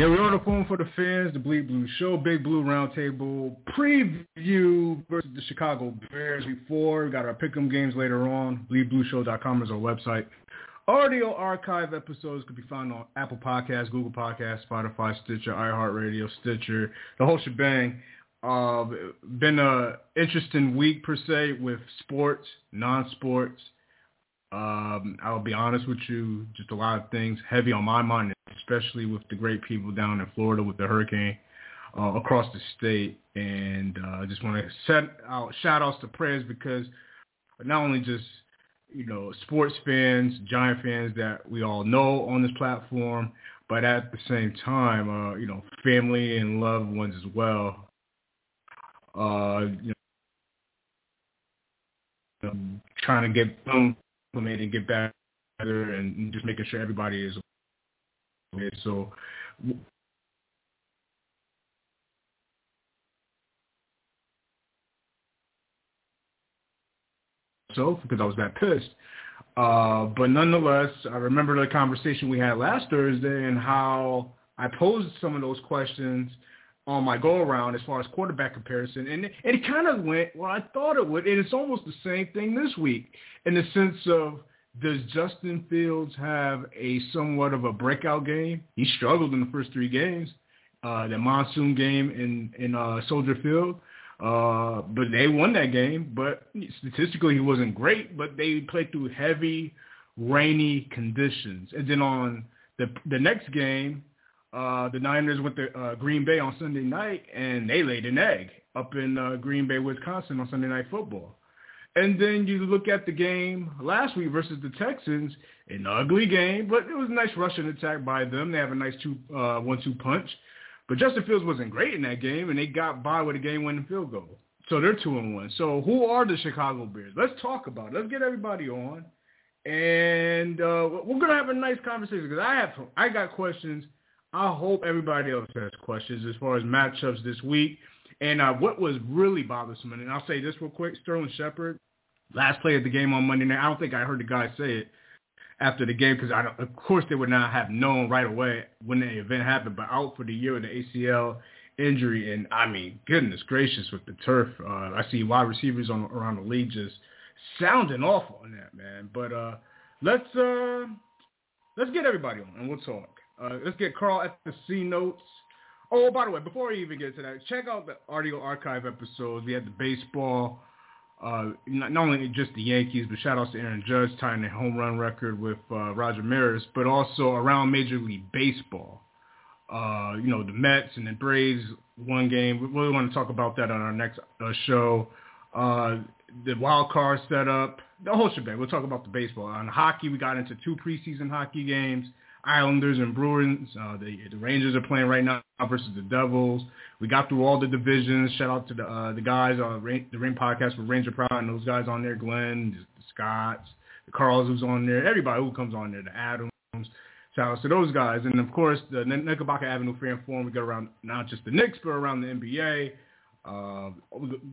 Yeah, we're on the phone for the fans, the Bleed Blue Show, Big Blue Roundtable preview versus the Chicago Bears before. We got our pick'em games later on. BleedBlueShow.com is our website. Audio archive episodes could be found on Apple Podcasts, Google Podcasts, Spotify, Stitcher, iHeartRadio, Stitcher, the whole shebang. Uh, been a interesting week per se with sports, non-sports. Um, I'll be honest with you, just a lot of things heavy on my mind, especially with the great people down in Florida with the hurricane uh, across the state. And I uh, just want to set out shout outs to prayers because not only just, you know, sports fans, Giant fans that we all know on this platform, but at the same time, uh, you know, family and loved ones as well. Uh, you know, trying to get them implement and get better and just making sure everybody is okay. So so because I was that pissed. Uh, but nonetheless, I remember the conversation we had last Thursday and how I posed some of those questions on my go around as far as quarterback comparison, and it, it kind of went well. I thought it would, and it's almost the same thing this week in the sense of does Justin Fields have a somewhat of a breakout game? He struggled in the first three games, uh, the monsoon game in in uh, Soldier Field, uh, but they won that game. But statistically, he wasn't great. But they played through heavy, rainy conditions, and then on the the next game uh, the Niners went to uh, Green Bay on Sunday night, and they laid an egg up in uh, Green Bay, Wisconsin on Sunday Night Football. And then you look at the game last week versus the Texans, an ugly game, but it was a nice rushing attack by them. They have a nice two, uh, one-two punch. But Justin Fields wasn't great in that game, and they got by with a game-winning field goal. So they're two and one. So who are the Chicago Bears? Let's talk about it. Let's get everybody on, and uh, we're gonna have a nice conversation because I have I got questions I hope everybody else has questions as far as matchups this week. And uh, what was really bothersome, and I'll say this real quick, Sterling Shepard, last play of the game on Monday night, I don't think I heard the guy say it after the game because of course they would not have known right away when the event happened, but out for the year with the ACL injury. And I mean, goodness gracious with the turf. Uh, I see wide receivers on around the league just sounding off on that, man. But uh, let's uh, let's get everybody on and we'll talk. Uh, let's get Carl at the C notes. Oh, by the way, before we even get to that, check out the audio archive episodes. We had the baseball, uh, not, not, only just the Yankees, but shout outs to Aaron Judge tying the home run record with uh, Roger Maris, but also around Major League Baseball. Uh, you know, the Mets and the Braves one game. We really want to talk about that on our next uh, show. Uh, the wild card setup, the whole shebang. We'll talk about the baseball. On hockey, we got into two preseason hockey games. Islanders and Bruins. Uh, the, the Rangers are playing right now versus the Devils. We got through all the divisions. Shout out to the uh, the guys on Rain, the Ring podcast with Ranger Proud and those guys on there, Glenn, the, the Scotts, the Carls who's on there, everybody who comes on there, the Adams. Shout out to those guys. And of course, the Knickerbocker Avenue Fan Forum, we go around not just the Knicks, but around the NBA. Uh,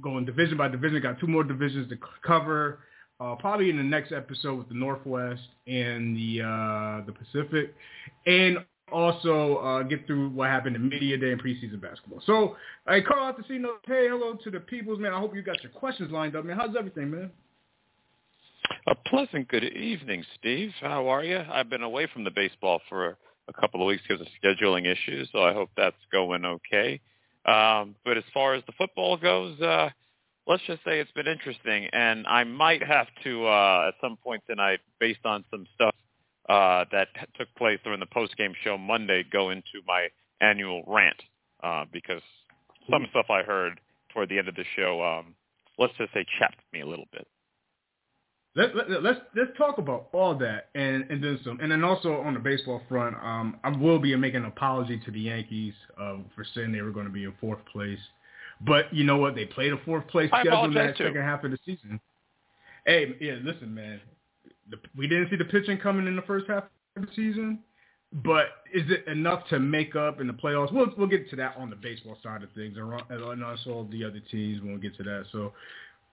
going division by division. Got two more divisions to cover uh, probably in the next episode with the Northwest and the uh, the Pacific, and also uh, get through what happened in media day and preseason basketball. So, hey, Carl, out to see no. Hey, hello to the peoples, man. I hope you got your questions lined up, man. How's everything, man? A pleasant good evening, Steve. How are you? I've been away from the baseball for a couple of weeks because of scheduling issues, so I hope that's going okay. Um, but as far as the football goes, uh, let's just say it's been interesting, and I might have to uh, at some point tonight, based on some stuff uh, that took place during the post-game show Monday, go into my annual rant uh, because some stuff I heard toward the end of the show, um, let's just say, chapped me a little bit. Let, let, let's let's talk about all that and and then some, and then also on the baseball front, um, I will be making an apology to the Yankees uh, for saying they were going to be in fourth place But you know what? They played a fourth place schedule in that second half of the season. Hey, yeah, listen, man. The, we didn't see the pitching coming in the first half of the season, but is it enough to make up in the playoffs? We'll we'll get to that on the baseball side of things, and, and also the other teams when we get to that. So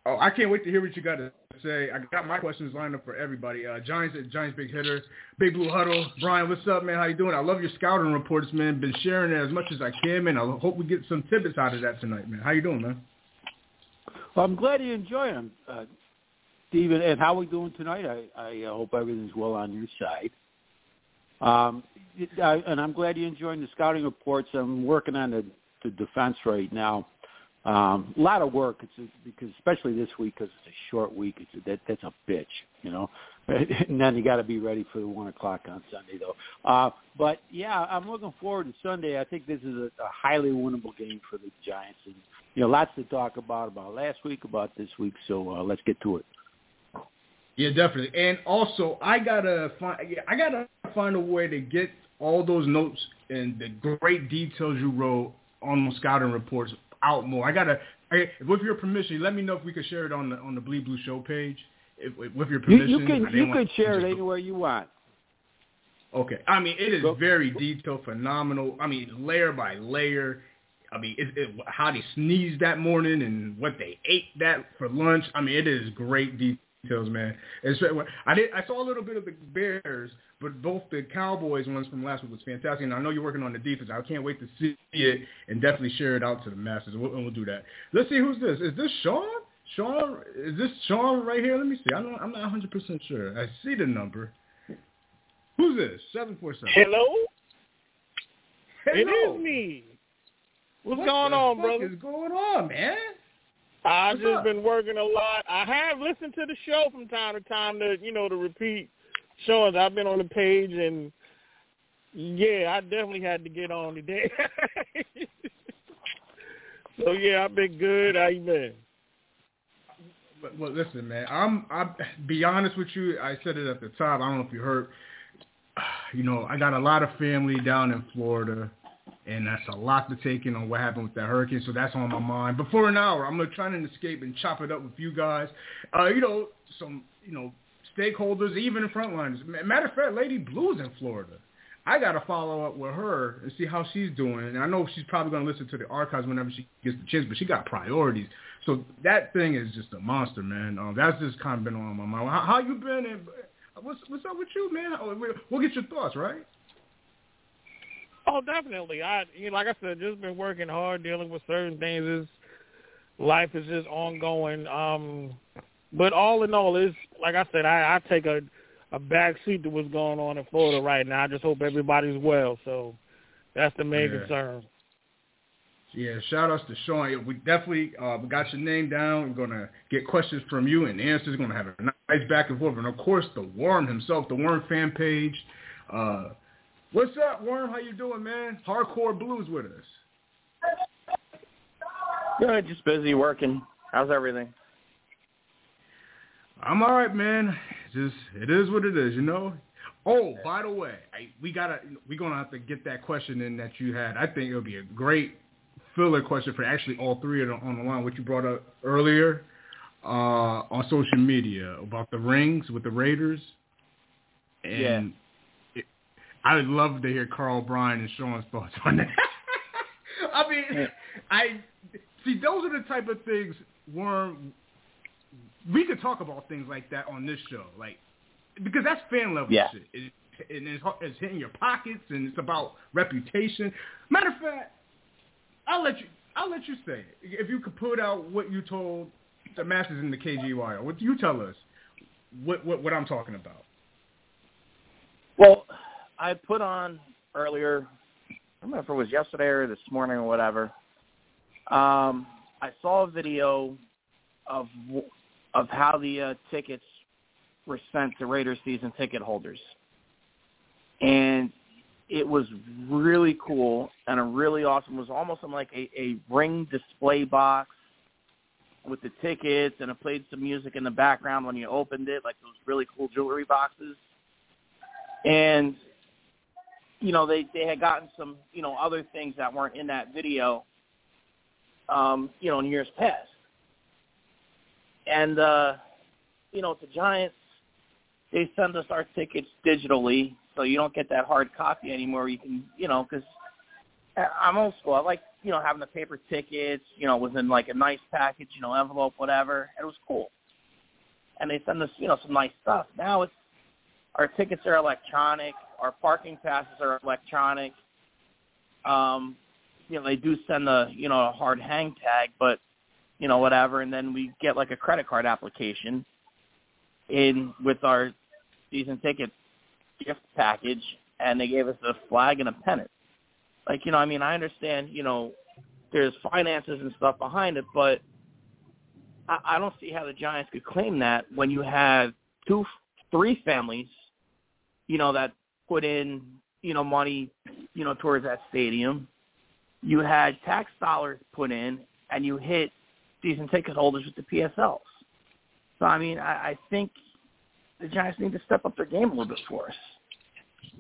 Oh, I can't wait to hear what you got to say. I got my questions lined up for everybody. Uh, Giants, Giants, big hitter, big blue huddle. Brian, what's up, man? How you doing? I love your scouting reports, man. Been sharing it as much as I can, man. I hope we get some tidbits out of that tonight, man. How you doing, man? Well, I'm glad you enjoy them, uh, Steven. And how are we doing tonight? I, I uh, hope everything's well on your side. Um, I, and I'm glad you're enjoying the scouting reports. I'm working on the, the defense right now. Um, a lot of work. It's because especially this week because it's a short week. It's that that's a bitch, you know. and then you got to be ready for the one o'clock on Sunday, though. Uh, but yeah, I'm looking forward to Sunday. I think this is a, a highly winnable game for the Giants, and you know, lots to talk about about last week, about this week. So uh, let's get to it. Yeah, definitely. And also, I gotta find. I gotta find a way to get all those notes and the great details you wrote on the scouting reports out more. I gotta, I, with your permission, let me know if we could share it on the on the Bleed Blue Show page. If, with your permission, you, you can you can share it anywhere you want. Okay, I mean it is very detailed, phenomenal. I mean layer by layer. I mean it, it, how they sneezed that morning and what they ate that for lunch. I mean it is great details, man. It's, I did I saw a little bit of the Bears but both the Cowboys ones from last week was fantastic. And I know you're working on the defense. I can't wait to see it and definitely share it out to the masses. And we'll, we'll do that. Let's see who's this. Is this Sean? Sean? Is this Sean right here? Let me see. I'm not, I'm not 100% sure. I see the number. Who's this? 747. Hello? Hello. It is me. What's what going on, brother? What is going on, man? I've What's just up? been working a lot. I have listened to the show from time to time to, you know, to repeat shows. I've been on the page, and yeah, I definitely had to get on today. so yeah, I've been good. How you been? Well, listen, man. I'm. I be honest with you. I said it at the top. I don't know if you heard. You know, I got a lot of family down in Florida, and that's a lot to take in on what happened with that hurricane. So that's on my mind. But for an hour, I'm gonna try and escape and chop it up with you guys. Uh, you know, some you know stakeholders, even frontliners. Matter of fact, Lady Blue's in Florida. I got to follow up with her and see how she's doing. And I know she's probably to listen to the archives whenever she gets the chance, but she got priorities. So that thing is just a monster, man. Um, that's just kind of been on my mind. How, how you been? And what's what's up with you, man? Oh, we'll get your thoughts, right? Oh, definitely. I, you know, like I said, just been working hard, dealing with certain things. Is life is just ongoing. Um, but all in all, is like I said, I, I take a a back seat to what's going on in Florida right now. I just hope everybody's well. So that's the main yeah. concern. Yeah, shout outs to Sean. We definitely uh, we got your name down. We're gonna get questions from you and answers. We're gonna have a nice back and forth. And of course, the Worm himself, the Worm fan page. Uh, what's up, Worm? How you doing, man? Hardcore Blues with us. Good, just busy working. How's everything? I'm all right, man. Just it is what it is, you know. Oh, by the way, I, we gotta we're gonna have to get that question in that you had. I think it'll be a great filler question for actually all three of them on the line. What you brought up earlier uh, on social media about the rings with the Raiders, and I would love to hear Carl Brian and Sean's thoughts on that. I mean, I see those are the type of things Worm we could talk about things like that on this show, like because that's fan level yeah. shit. It, and it's, it's hitting your pockets, and it's about reputation. Matter of fact, I'll let you. I'll let you say it. if you could put out what you told the masses in the KGYR. What do you tell us? What what what I'm talking about? Well, I put on earlier. I don't remember if it was yesterday or this morning or whatever. Um, I saw a video of of how the uh, tickets were sent to Raiders season ticket holders. And it was really cool and a really awesome. It was almost like a, a ring display box with the tickets, and it played some music in the background when you opened it, like those really cool jewelry boxes. And you know, they they had gotten some you know other things that weren't in that video. um, you know, in years past. And uh, you know, the Giants, they send us our tickets digitally, so you don't get that hard copy anymore. You can, you know, because I'm old school. I like, you know, having the paper tickets, you know, within like a nice package, you know, envelope, whatever. It was cool. And they send us, you know, some nice stuff. Now it's our tickets are electronic. Our parking passes are electronic. Um, you know, they do send the, you know, a hard hang tag, but, you know, whatever. And then we get like a credit card application in with our season ticket gift package, and they gave us a flag and a pennant. Like, you know, I mean, I understand, you know, there's finances and stuff behind it, but I, I don't see how the Giants could claim that when you have two, three families, you know, that put in, you know, money, you know, towards that stadium. You had tax dollars put in, and you hit season ticket holders with the PSLs. So I mean, I, I think the Giants need to step up their game a little bit for us.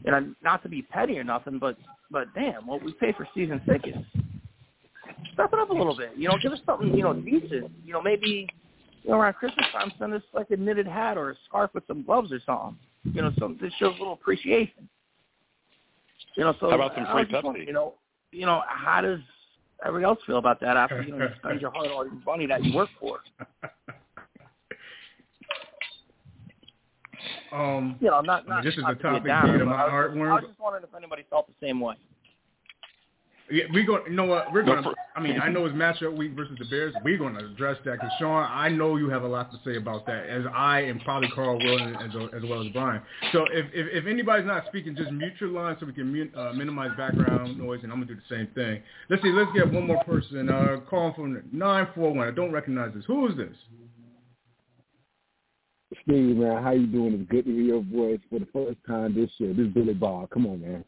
And not to be petty or nothing, but but damn, what we pay for season tickets, step it up a little bit. You know, give us something you know decent. You know, maybe you know around Christmas time, send us like a knitted hat or a scarf with some gloves or something. You know, something that shows a little appreciation. You know, so how about some free Pepsi? You know, you know, how does everybody else feel about that after you know you spend your hard-earned money that you work for? Um, you know, not, not I mean, this is not a to topic downer, dear to my I was, heart. just, I was just wondering if anybody felt the same way. Yeah, we're going. You know what? We're going. to for- I mean, I know it's matchup week versus the Bears. We're going to address that because Sean, I know you have a lot to say about that, as I and probably Carl will, as, as well as Brian. So if, if if anybody's not speaking, just mute your line so we can mute, uh, minimize background noise, and I'm gonna do the same thing. Let's see. Let's get one more person. Uh, calling from nine four one. I don't recognize this. Who is this? Steve, man, how you doing? It's good to hear your voice for the first time this year. This is Billy Ball. Come on, man.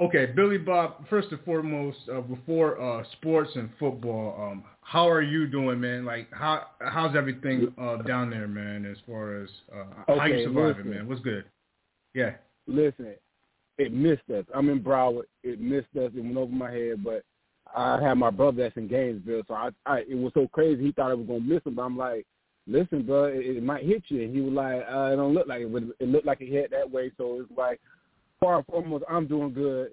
Okay, Billy Bob. First and foremost, uh, before uh, sports and football, um, how are you doing, man? Like, how how's everything uh, down there, man? As far as uh, how you surviving, listen. man? What's good? Yeah. Listen, it missed us. I'm in Broward. It missed us. It went over my head, but I had my brother that's in Gainesville, so I, I it was so crazy. He thought I was gonna miss him, but I'm like, listen, bro, it, it might hit you. And he was like, uh, it don't look like it. but It looked like it hit that way. So it's like, far and foremost, I'm doing good.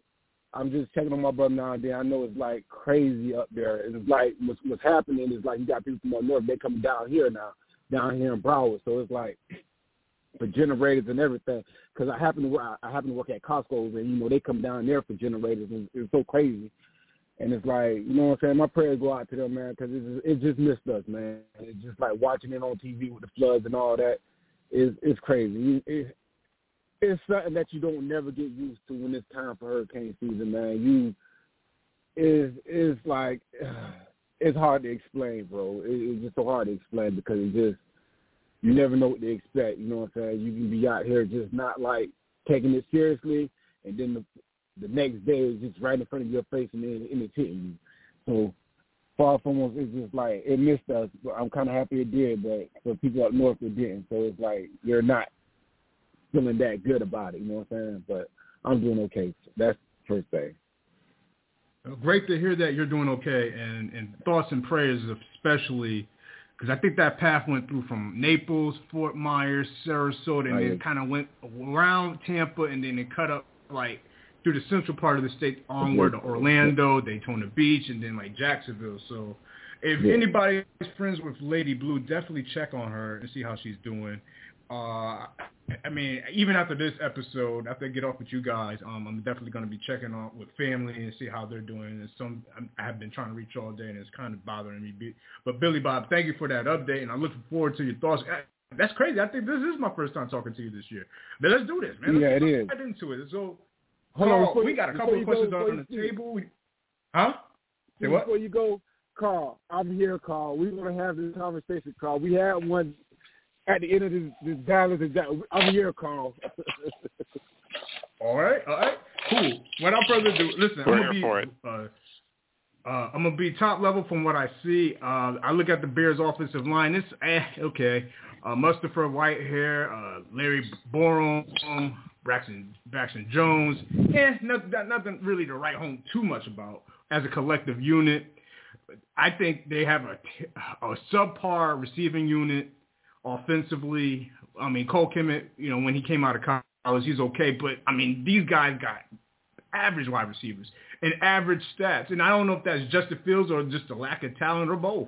I'm just checking on my brother now and then. I know it's like crazy up there. It's like what's what's happening is like you got people from up north. They coming down here now, down here in Broward. So it's like for generators and everything. Because I happen to work, I happen to work at Costco, and you know they come down there for generators, and it's so crazy. And it's like, you know what I'm saying? My prayers go out to them, man, because it just, it just missed us, man. It's just like watching it on TV with the floods and all that. Is it's crazy. It, it's something that you don't never get used to when it's time for hurricane season, man. You is is like it's hard to explain, bro. It, it's just so hard to explain because it just you never know what to expect. You know what I'm saying? You can be out here just not like taking it seriously, and then the the next day is just right in front of your face and then and it's hitting you. So far from us, it's just like it missed us. But I'm kind of happy it did, but for people up north it didn't. So it's like you're not feeling that good about it. You know what I'm saying? But I'm doing okay. That's first thing. Great to hear that you're doing okay, and, and thoughts and prayers especially, because I think that path went through from Naples, Fort Myers, Sarasota, and Oh, then kind of went around Tampa, and then it cut up like through the central part of the state onward to Orlando, Daytona Beach, and then like Jacksonville. So if Yeah. anybody's friends with Lady Blue, definitely check on her and see how she's doing. Uh, I mean, even after this episode, after I get off with you guys, um, I'm definitely going to be checking on with family and see how they're doing. And some I'm, have been trying to reach all day, and it's kind of bothering me. But Billy Bob, thank you for that update, and I'm looking forward to your thoughts. That's crazy. I think this is my first time talking to you this year. But let's do this, man. Let's Yeah, it is. get into it. So, Hold Carl, on, we got a couple of you go, questions on the table. Huh? Say what? Before you go, Carl, I'm here, Carl. We're gonna have this conversation, Carl. We had one at the end of this, this Dallas. and Dallas. I'm here, Carl. All right, all right, cool. Without further ado, listen, We're I'm here gonna be, for it. Uh, uh, I'm gonna be top level from what I see. Uh, I look at the Bears' offensive line. It's eh, okay. Uh, Mustipher Whitehair, uh, Larry Borom, Braxton Braxton Jones. Eh, not, not, nothing really to write home too much about as a collective unit. I think they have a, a subpar receiving unit offensively. I mean, Cole Kmet, you know, when he came out of college, he's okay. But, I mean, these guys got average wide receivers and average stats. And I don't know if that's Justin Fields or just a lack of talent or both.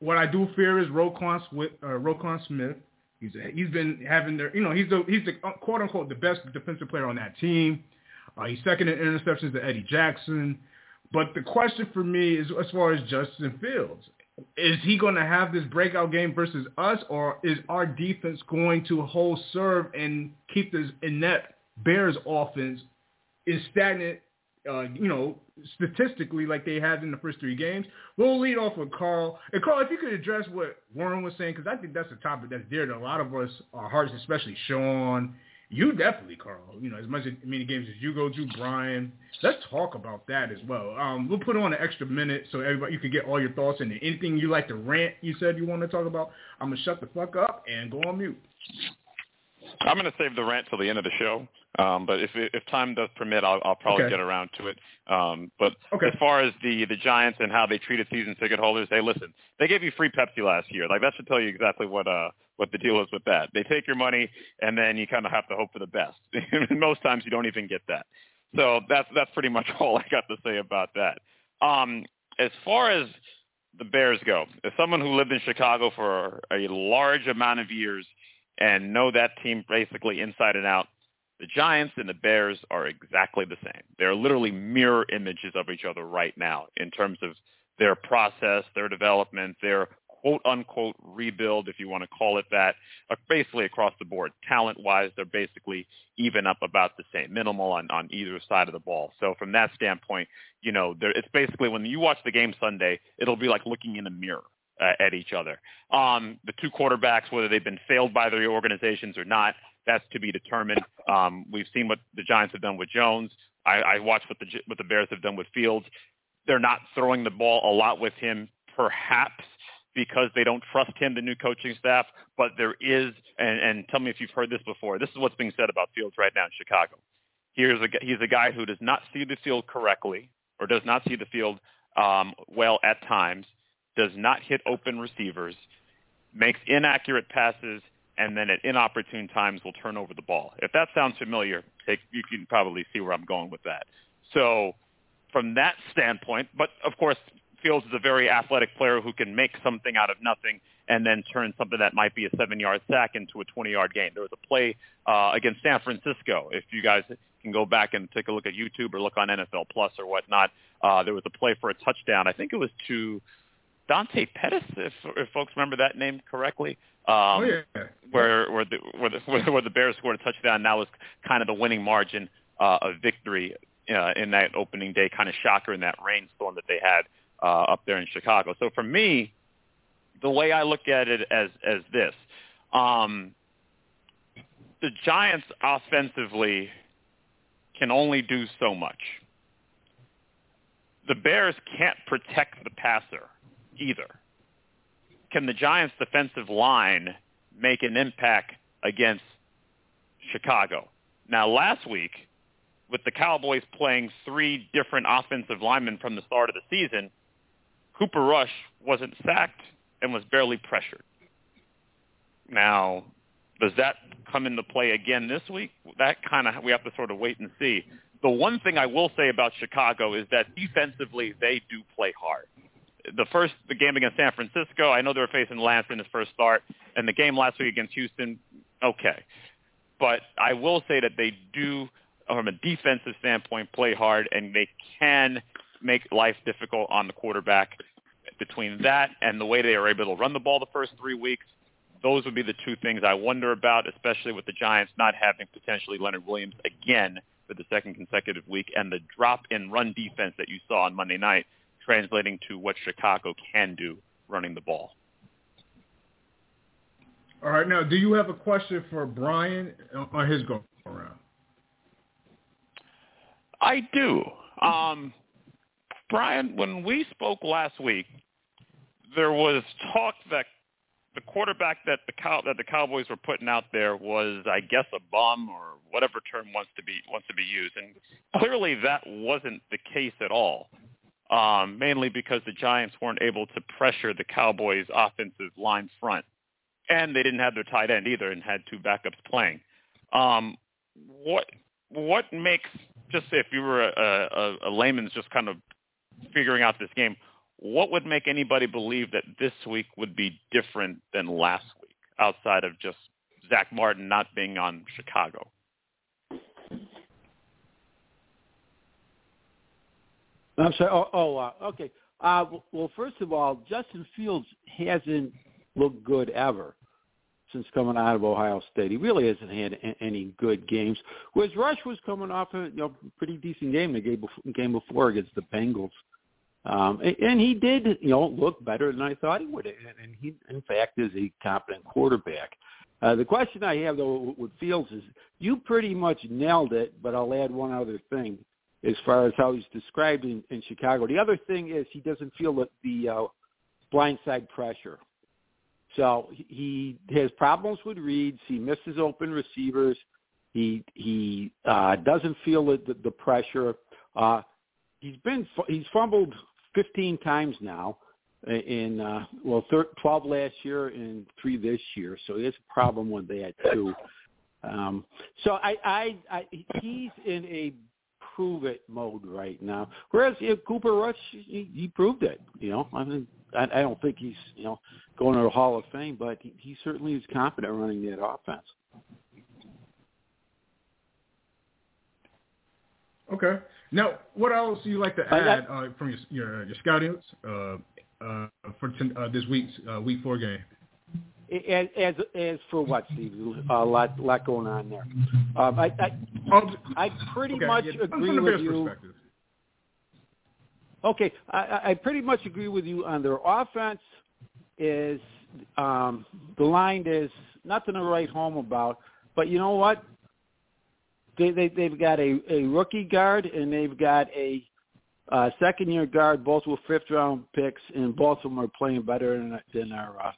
What I do fear is Roquan, Smith, uh, Roquan Smith. He's he's been having their, you know, he's the he's the quote unquote the best defensive player on that team. Uh, he's second in interceptions to Eddie Jackson. But the question for me is as far as Justin Fields. Is he going to have this breakout game versus us, or is our defense going to hold serve and keep this inept Bears offense is stagnant, uh, you know, statistically like they have in the first three games. We'll lead off with Carl. And Carl, if you could address what Warren was saying, because I think that's a topic that's dear to a lot of us, our hearts, especially Sean. You definitely, Carl. You know, as much as many games as you go to, Brian. Let's talk about that as well. Um, we'll put on an extra minute so everybody you can get all your thoughts and anything you like to rant. You said you want to talk about. I'm gonna shut the fuck up and go on mute. I'm going to save the rant till the end of the show. Um, but if if time does permit, I'll, I'll probably Okay. get around to it. Um, but Okay. as far as the the Giants and how they treated season ticket holders, hey, listen, they gave you free Pepsi last year. Like that should tell you exactly what uh what the deal is with that. They take your money and then you kind of have to hope for the best. Most times you don't even get that. So that's that's pretty much all I got to say about that. Um, as far as the Bears go, as someone who lived in Chicago for a large amount of years and know that team basically inside and out, the Giants and the Bears are exactly the same. They're literally mirror images of each other right now in terms of their process, their development, their quote unquote rebuild, if you want to call it that, basically across the board. Talent wise, they're basically even up about the same, minimal on, on either side of the ball. So from that standpoint, you know, it's basically when you watch the game Sunday, it'll be like looking in a mirror uh, at each other. Um, the two quarterbacks, whether they've been failed by their organizations or not, that's to be determined. Um, we've seen what the Giants have done with Jones. I, I watched what the what the Bears have done with Fields. They're not throwing the ball a lot with him, perhaps because they don't trust him, the new coaching staff. But there is, and, and tell me if you've heard this before. This is what's being said about Fields right now in Chicago. Here's a he's a guy who does not see the field correctly, or does not see the field um, well at times. Does not hit open receivers, makes inaccurate passes, and then at inopportune times will turn over the ball. If that sounds familiar, take, you can probably see where I'm going with that. So from that standpoint, but of course, Fields is a very athletic player who can make something out of nothing and then turn something that might be a seven-yard sack into a 20-yard gain. There was a play uh, against San Francisco. If you guys can go back and take a look at YouTube or look on NFL Plus or whatnot, uh, there was a play for a touchdown. I think it was to Dante Pettis, if, if folks remember that name correctly. Um, oh yeah. where where the where the where, the Bears scored a touchdown. And that was kind of the winning margin uh, of victory uh, in that opening day kind of shocker in that rainstorm that they had uh, up there in Chicago. So for me, the way I look at it as as this, um, the Giants offensively can only do so much. The Bears can't protect the passer either can the Giants' defensive line make an impact against Chicago? Now, last week, with the Cowboys playing three different offensive linemen from the start of the season, Cooper Rush wasn't sacked and was barely pressured. Now, does that come into play again this week? That kind of we have to sort of wait and see. The one thing I will say about Chicago is that defensively they do play hard the first the game against San Francisco, I know they were facing Lance in his first start, and the game last week against Houston, okay. But I will say that they do, from a defensive standpoint, play hard, and they can make life difficult on the quarterback. Between that and the way they are able to run the ball the first three weeks, those would be the two things I wonder about, especially with the Giants not having potentially Leonard Williams again for the second consecutive week, and the drop in run defense that you saw on Monday night translating to what Chicago can do running the ball. All right. Now, do you have a question for Brian on his go around? I do. Um, Brian, when we spoke last week, there was talk that the quarterback that the cow that the Cowboys were putting out there was, I guess, a bum or whatever term wants to be wants to be used, and clearly that wasn't the case at all. Um, mainly because the Giants weren't able to pressure the Cowboys' offensive line front, and they didn't have their tight end either, and had two backups playing. Um, what what makes just if you were a, a, a layman's just kind of figuring out this game, what would make anybody believe that this week would be different than last week, outside of just Zack Martin not being on Chicago? I'm sorry. Oh, oh uh, okay. Uh, well, first of all, Justin Fields hasn't looked good ever since coming out of Ohio State. He really hasn't had any good games. Whereas Rush was coming off a you know pretty decent game the game before, game before against the Bengals, um, and he did you know look better than I thought he would. And he, in fact, is a competent quarterback. Uh, the question I have though with Fields is you pretty much nailed it, but I'll add one other thing as far as how he's described in, in Chicago. The other thing is he doesn't feel the, the uh, blindside pressure. So he has problems with reads. He misses open receivers. He he uh, doesn't feel the, the, pressure. Uh, he's been he's fumbled 15 times now in uh, well 12 last year and three this year. So he has a problem with that too. Um, so I, I, I he's in a prove it mode right now. Whereas you know, Cooper Rush, he, he proved it. You know, I mean, I, I don't think he's you know going to the Hall of Fame, but he, he certainly is confident running that offense. Okay. Now, what else do you like to add uh, from your your, your scouting uh, uh, for uh, this week's uh, week four game? As as, as for what, Steve? A lot lot going on there. Um, I I, I pretty okay. much yeah, agree with you. Okay, I, I pretty much agree with you on their offense. Is um, the line is nothing to write home about, but you know what? They, they they've got a, a rookie guard and they've got a uh, second year guard, both with fifth round picks, and both of them are playing better than, than our uh,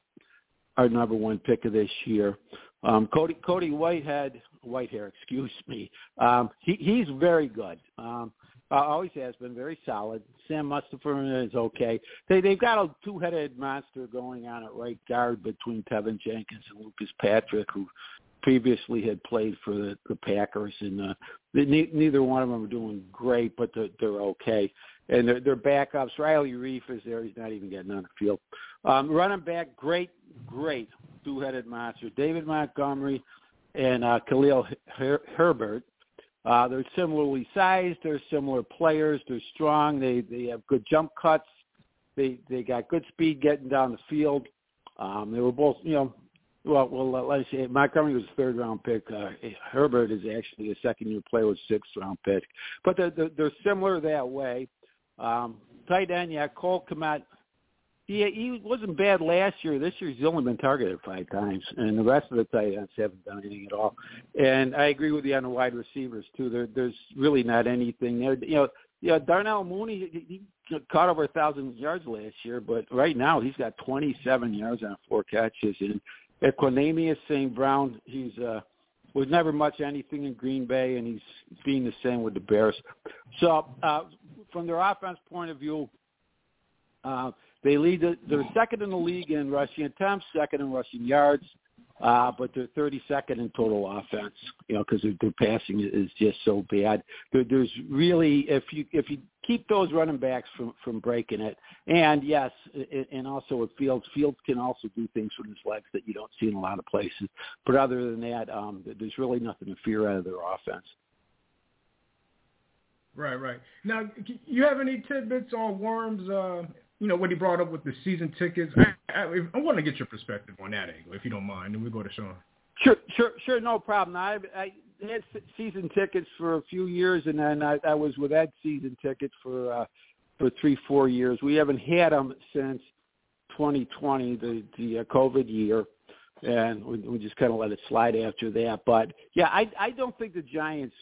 our number one pick of this year. Um, Cody Cody Whitehead Whitehair, excuse me. Um, he, he's very good. Um, uh, always has been very solid. Sam Mustipher is okay. They they've got a two-headed monster going on at right guard between Teven Jenkins and Lucas Patrick, who previously had played for the, the Packers, and uh, neither one of them are doing great, but they're, they're okay. And their, their backups, Riley Reiff is there. He's not even getting on the field. Um, running back, great, great two-headed monster. David Montgomery and uh, Khalil Her- Herbert. Uh, they're similarly sized. They're similar players. They're strong. They they have good jump cuts. They they got good speed getting down the field. Um, they were both, you know, well, well, let's say Montgomery was a third round pick. Uh, Herbert is actually a second year player with sixth round pick, but they're, they're, they're similar that way. Um, tight end, yeah, Cole Kmet he he wasn't bad last year. This year he's only been targeted five times, and the rest of the tight ends haven't done anything at all. And I agree with you on the wide receivers too. There, there's really not anything there. You know, yeah, Darnell Mooney he, he caught over a thousand yards last year, but right now he's got 27 yards on four catches. And Equanimeous St. Brown, he's uh was never much anything in Green Bay, and he's being the same with the Bears. So uh, from their offense point of view. Uh, they lead. The, they're second in the league in rushing attempts, second in rushing yards, uh, but they're 32nd in total offense. You know, because their, passing is just so bad. There, there's really if you if you keep those running backs from from breaking it, and yes, and also with Fields, Fields can also do things with his legs that you don't see in a lot of places. But other than that, um, there's really nothing to fear out of their offense. Right, right. Now, you have any tidbits on Worms? Uh, you know, what he brought up with the season tickets. I, I, I want to get your perspective on that angle, if you don't mind, and we go to Sean. Sure, sure, sure, no problem. I, I had season tickets for a few years, and then I, I was with Ed season tickets for uh, for three, four years. We haven't had them since 2020, the the uh, COVID year, and we, we just kind of let it slide after that. But yeah, I I don't think the Giants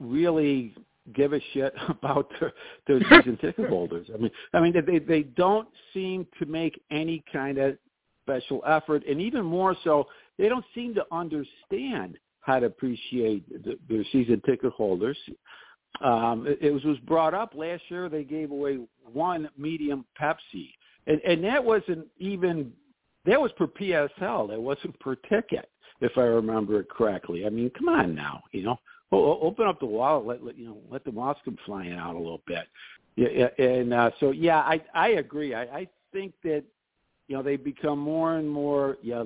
really give a shit about their, their season ticket holders. I mean, I mean they they don't seem to make any kind of special effort, and even more so, they don't seem to understand how to appreciate the, their season ticket holders. um, it, it was was brought up last year. They gave away one medium Pepsi, and and that wasn't even that was per PSL. That wasn't per ticket, if I remember it correctly. I mean, come on now, you know, open up the wallet, let, let you know, let the moths come flying out a little bit. Yeah, and uh, so yeah, I I agree. I, I think that you know they become more and more yeah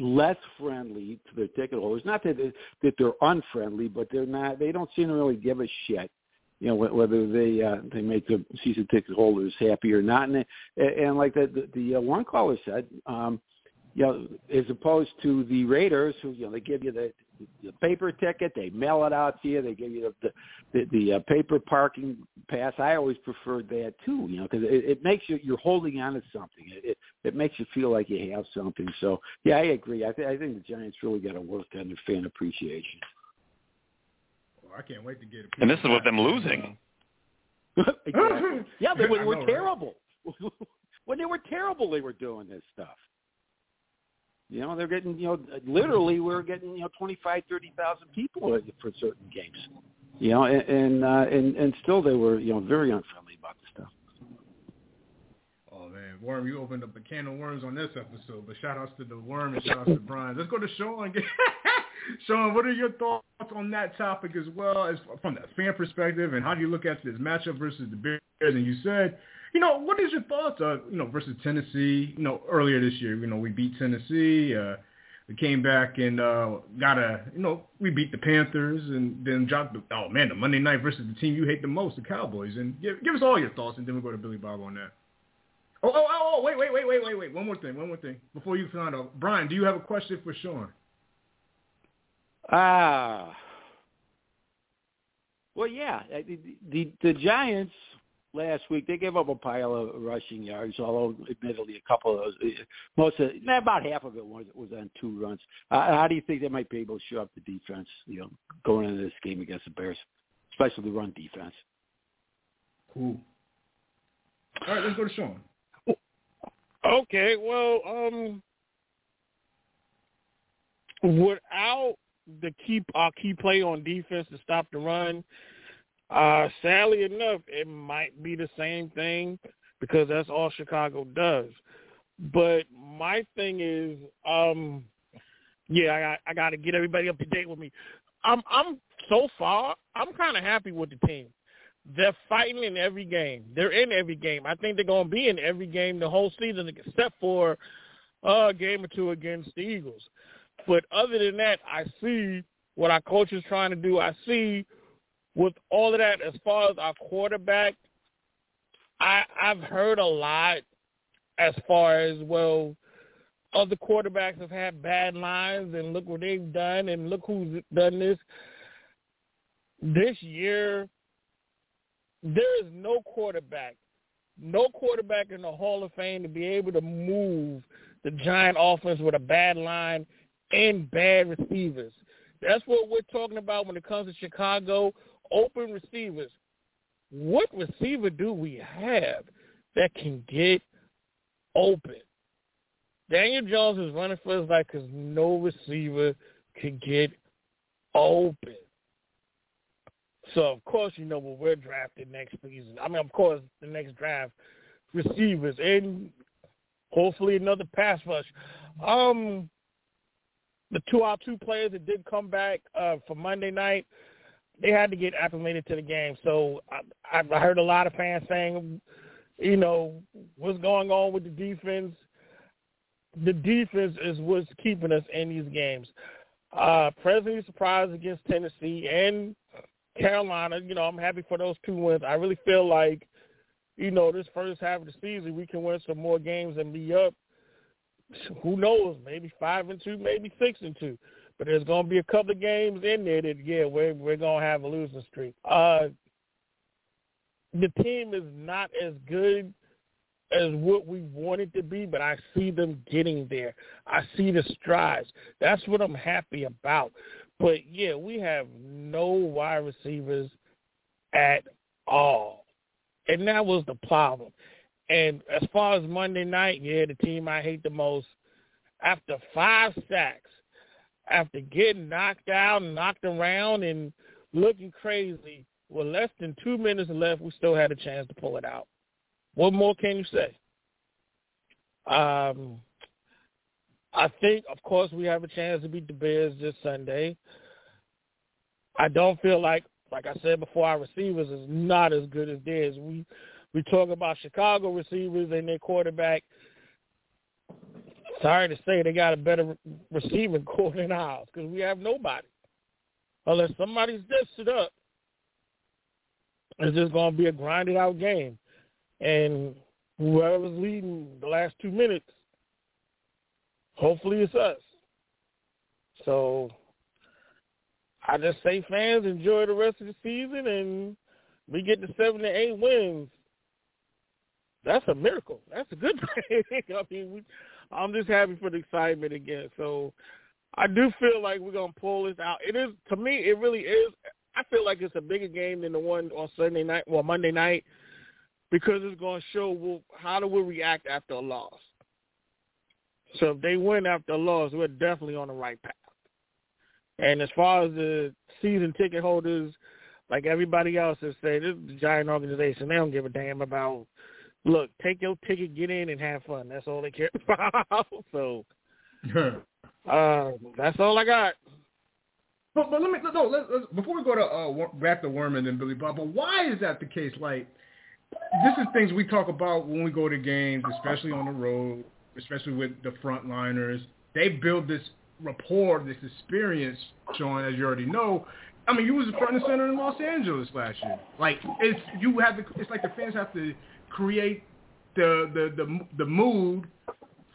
less friendly to their ticket holders. Not that they, that they're unfriendly, but they're not. They don't seem to really give a shit. You know whether they uh, they make the season ticket holders happy or not. And and like the the, the uh, one caller said, um, you know, as opposed to the Raiders, who you know they give you the the paper ticket, they mail it out to you, they give you the the, the uh, paper parking pass. I always preferred that too, you know, because it, it makes you you're holding on to something. It, it it makes you feel like you have something. So yeah, I agree. I, th- I think the Giants really got to work on their fan appreciation. Well, I can't wait to get it. And this is with them losing. exactly. Yeah, they were, were terrible. when they were terrible, they were doing this stuff. You know, they're getting, you know, literally we're getting, you know, twenty five, thirty thousand people for certain games. You know, and and, uh, and and still they were, you know, very unfriendly about the stuff. Oh man, Worm, you opened up a can of worms on this episode. But shout outs to the Worm and shout outs to Brian. Let's go to Sean. Sean, what are your thoughts on that topic as well as from the fan perspective, and how do you look at this matchup versus the Bears? And you said you know, what is your thoughts, uh, you know, versus Tennessee? You know, earlier this year, you know, we beat Tennessee. Uh, we came back and uh, got a, you know, we beat the Panthers and then dropped. The, oh man, the Monday night versus the team you hate the most, the Cowboys. And give, give us all your thoughts, and then we'll go to Billy Bob on that. Oh, oh, oh, oh, wait, wait, wait, wait, wait, wait. One more thing, one more thing before you find out. Brian, do you have a question for Sean? Ah. Well, yeah, the, the the Giants last week. They gave up a pile of rushing yards, although admittedly a couple of those, most of about half of it was was on two runs. Uh, how do you think they might be able to show up the defense? You know, going into this game against the Bears, especially the run defense. Cool. All right, let's go to Sean. Okay, well, um, without the key our key play on defense to stop the run, uh, sadly enough, it might be the same thing because that's all Chicago does. But my thing is, um, yeah, I got, I got to get everybody up to date with me. I'm, I'm so far, I'm kind of happy with the team. They're fighting in every game. They're in every game. I think they're going to be in every game the whole season, except for a game or two against the Eagles. But other than that, I see what our coach is trying to do. I see with all of that, as far as our quarterback, I I've heard a lot as far as well. Other quarterbacks have had bad lines, and look what they've done, and look who's done this. This year, there is no quarterback, no quarterback in the Hall of Fame to be able to move the Giant offense with a bad line and bad receivers. That's what we're talking about when it comes to Chicago open receivers. What receiver do we have that can get open? Daniel Jones is running for his life because no receiver can get open. So of course you know what we're drafting next season. I mean, of course the next draft receivers and hopefully another pass rush. Um, the two our two players that did come back uh, for Monday night, they had to get acclimated to the game. So I, I heard a lot of fans saying, you know, what's going on with the defense? The defense is what's keeping us in these games. Uh, pleasantly surprised against Tennessee and Carolina. You know, I'm happy for those two wins. I really feel like, you know, this first half of the season we can win some more games and be up. Who knows? Maybe five and two, maybe six and two. But there's going to be a couple of games in there that, yeah, we're, we're going to have a losing streak. Uh, the team is not as good as what we want it to be, but I see them getting there. I see the strides. That's what I'm happy about. But, yeah, we have no wide receivers at all. And that was the problem. And as far as Monday night, yeah, the team I hate the most, after five sacks, after getting knocked out and knocked around and looking crazy, with less than two minutes left, we still had a chance to pull it out. What more can you say? Um, I think, of course, we have a chance to beat the Bears this Sunday. I don't feel like, like I said before, our receivers is not as good as theirs. We we talk about Chicago receivers and their quarterback. Sorry to say, they got a better receiving core than ours because we have nobody. Unless somebody's it up, it's just going to be a grinded out game. And whoever's leading the last two minutes, hopefully it's us. So I just say fans enjoy the rest of the season and we get the seven to eight wins. That's a miracle. That's a good thing. I mean, we, I'm just happy for the excitement again. So I do feel like we're gonna pull this out. It is to me, it really is. I feel like it's a bigger game than the one on Sunday night, well Monday night, because it's to show how do we react after a loss. So if they win after a loss, we're definitely on the right path. And as far as the season ticket holders, like everybody else has said, this is a giant organization. They don't give a damn about. Look, take your ticket, get in, and have fun. That's all they care about. so, uh, that's all I got. But, but let me no. Let, let, before we go to uh, back to Worman and Billy Bob, but why is that the case? Like, this is things we talk about when we go to games, especially on the road, especially with the frontliners. They build this rapport, this experience, Sean, as you already know. I mean, you was front and center in Los Angeles last year. Like, it's you have to. It's like the fans have to create the the the the mood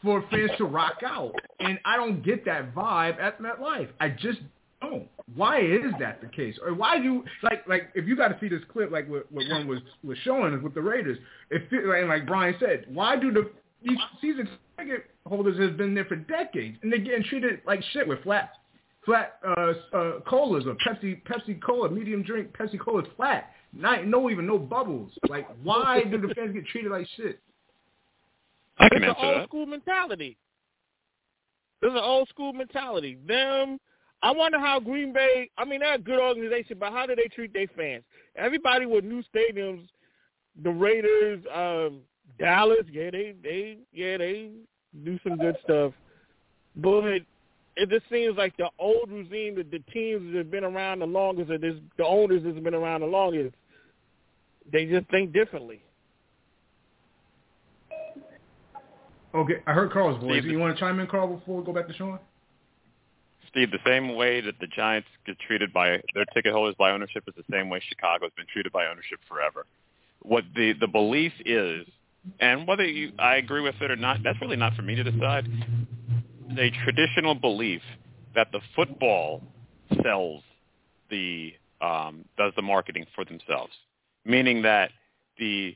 for fans to rock out, and I don't get that vibe at MetLife. I just don't. Why is that the case? Or why do you like like if you got to see this clip like what, what one was was showing with the Raiders? If and like Brian said, why do the these season ticket holders has been there for decades and they're getting treated like shit with flat flat uh, uh, colas or Pepsi Pepsi Cola medium drink Pepsi Cola is flat, not no even no bubbles. Like why do the fans get treated like shit? I can it's answer an old that. school mentality. There's an old school mentality. Them I wonder how Green Bay. I mean, they're a good organization, but how do they treat their fans? Everybody with new stadiums, the Raiders, um, Dallas, yeah, they, they, yeah, they do some good stuff, but it just seems like the old regime, the, the teams that have been around the longest, or this, the owners that's been around the longest, they just think differently. Okay, I heard Carl's voice. Steve- You want to chime in, Carl, before we go back to Sean? Steve, the same way that the Giants get treated by their ticket holders by ownership is the same way Chicago's been treated by ownership forever. What the the belief is, and whether you I agree with it or not, that's really not for me to decide. A traditional belief that the football sells the um, does the marketing for themselves, meaning that the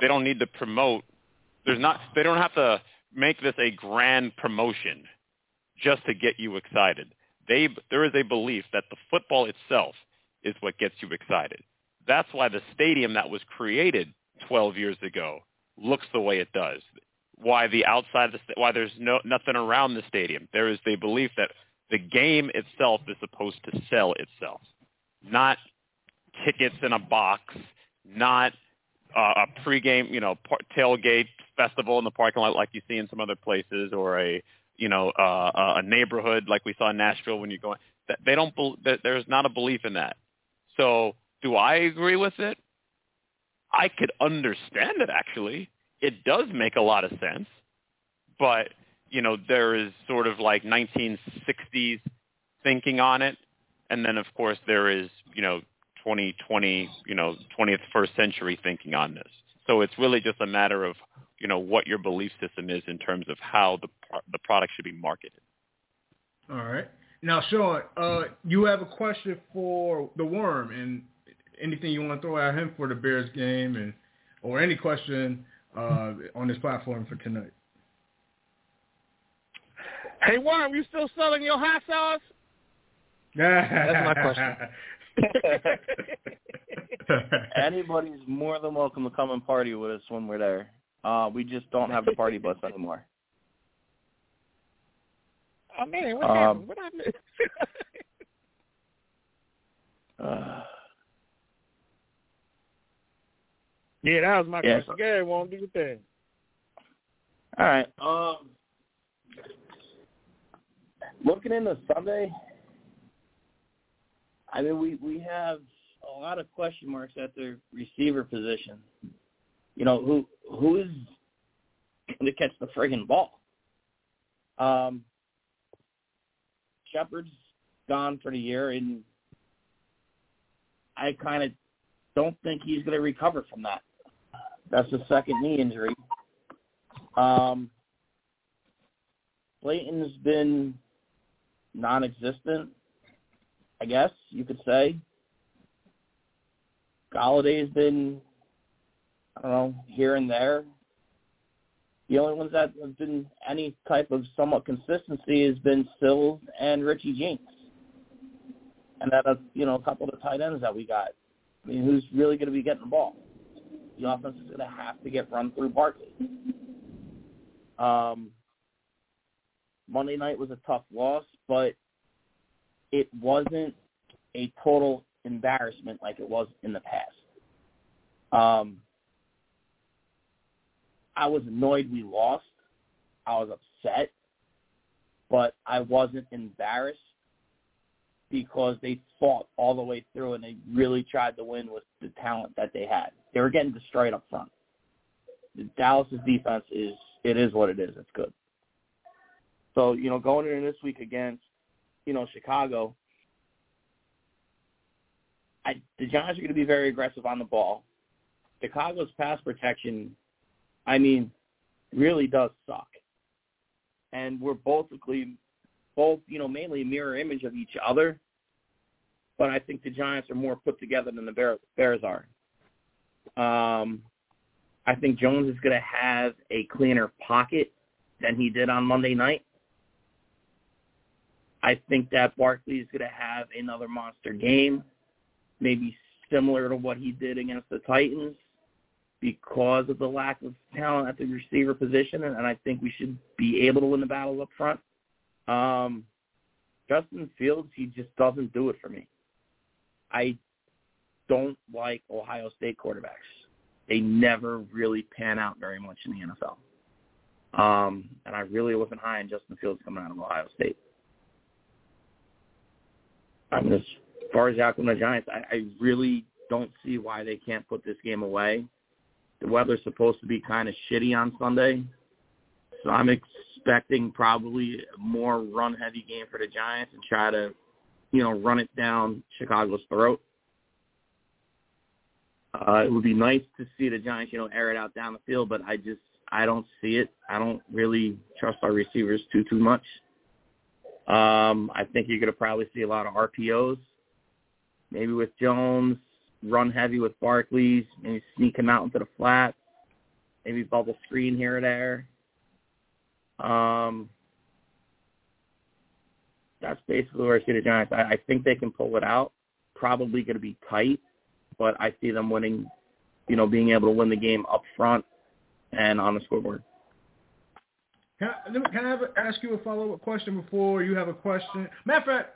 they don't need to promote. There's not they don't have to make this a grand promotion just to get you excited. They, there is a belief that the football itself is what gets you excited. That's why the stadium that was created 12 years ago looks the way it does. Why the outside the why there's no nothing around the stadium. There is the belief that the game itself is supposed to sell itself, not tickets in a box, not uh, a pregame, you know, par- tailgate festival in the parking lot like you see in some other places, or a you know, uh, a neighborhood like we saw in Nashville when you go. They don't. There's not a belief in that. So, do I agree with it? I could understand it. Actually, it does make a lot of sense. But you know, there is sort of like 1960s thinking on it, and then of course there is you know 2020, you know, 20th first century thinking on this. So it's really just a matter of you know what your belief system is in terms of how the the product should be marketed. All right. Now, Sean, uh, you have a question for the Worm, and anything you want to throw at him for the Bears game, and or any question uh, on this platform for tonight. Hey, Worm, you still selling your hot sauce? That's my question. Anybody's more than welcome to come and party with us when we're there. Uh, we just don't have the party bus anymore. Oh man, what Um, happened? What happened? Uh, Yeah, that was my Yeah, question. Gary, won't do your thing. All right. Um, looking into Sunday, I mean, we we have a lot of question marks at the receiver position. You know, who who is going to catch the friggin' ball? Um, Shepard's gone for the year, and I kind of don't think he's going to recover from that. That's a second knee injury. Um, Slayton's been non-existent, I guess you could say. Golladay's been, I don't know, here and there. The only ones that have been any type of somewhat consistency has been Sills and Richie James. And that, uh, you know, a couple of the tight ends that we got. I mean, who's really going to be getting the ball? The offense is going to have to get run through Barkley. Um, Monday night was a tough loss, but it wasn't a total embarrassment like it was in the past. Um, I was annoyed we lost. I was upset, but I wasn't embarrassed because they fought all the way through and they really tried to win with the talent that they had. They were getting destroyed up front. Dallas's defense is it is what it is. It's good. So, you know, going into this week against, you know, Chicago, I, the Giants are going to be very aggressive on the ball. Chicago's pass protection, I mean, really does suck. And we're both, both, you know, mainly a mirror image of each other. But I think the Giants are more put together than the Bears, are. Um, I think Jones is going to have a cleaner pocket than he did on Monday night. I think that Barkley is going to have another monster game, maybe similar to what he did against the Titans because of the lack of talent at the receiver position, and I think we should be able to win the battle up front. Um, Justin Fields, he just doesn't do it for me. I don't like Ohio State quarterbacks. They never really pan out very much in the NFL. Um, and I really wasn't high on Justin Fields coming out of Ohio State. I mean, as far as the outcome Giants, I, I really don't see why they can't put this game away. The weather's supposed to be kind of shitty on Sunday, so I'm expecting probably more run-heavy game for the Giants and try to, you know, run it down Chicago's throat. Uh, it would be nice to see the Giants, you know, air it out down the field, but I just I don't see it. I don't really trust our receivers too too much. Um, I think you're to probably see a lot of RPOs, maybe with Jones, run heavy with Barkley's, maybe sneak him out into the flat, maybe bubble screen here or there. Um, that's basically where I see the Giants. I, I think they can pull it out. Probably going to be tight, but I see them winning, you know, being able to win the game up front and on the scoreboard. Can I, can I have, ask you a follow-up question before you have a question? Matter of fact,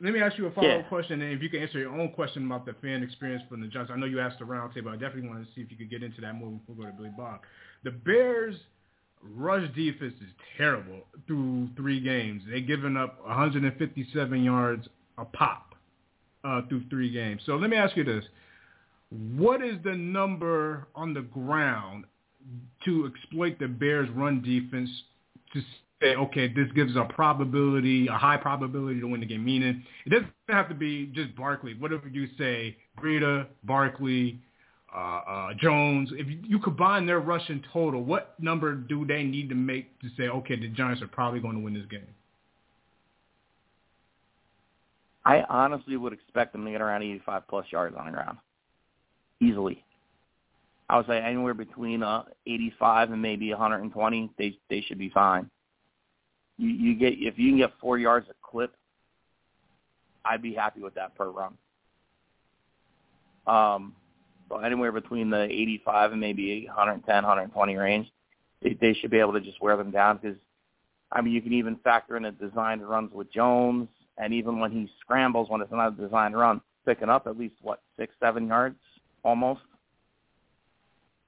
let me ask you a follow-up Yeah. question, and if you can answer your own question about the fan experience from the Giants. I know you asked the roundtable. I definitely want to see if you could get into that more before we go to Billy Bob. The Bears' rush defense is terrible through three games. They've given up 157 yards a pop uh, through three games. So let me ask you this. What is the number on the ground to exploit the Bears' run defense to say, okay, this gives a probability, a high probability to win the game? Meaning, it doesn't have to be just Barkley. Whatever you say, Breida, Barkley, uh, uh, Jones, if you, combine their rushing total, what number do they need to make to say, okay, the Giants are probably going to win this game? I honestly would expect them to get around 85 plus yards on the ground, easily. I would say anywhere between uh, 85 and maybe 120. They they should be fine. You you get if you can get four yards a clip, I'd be happy with that per run. Um, so anywhere between the 85 and maybe 110, 120 range, they, they should be able to just wear them down because, I mean, you can even factor in a designed runs with Jones, and even when he scrambles when it's not a designed run, picking up at least what six, seven yards almost.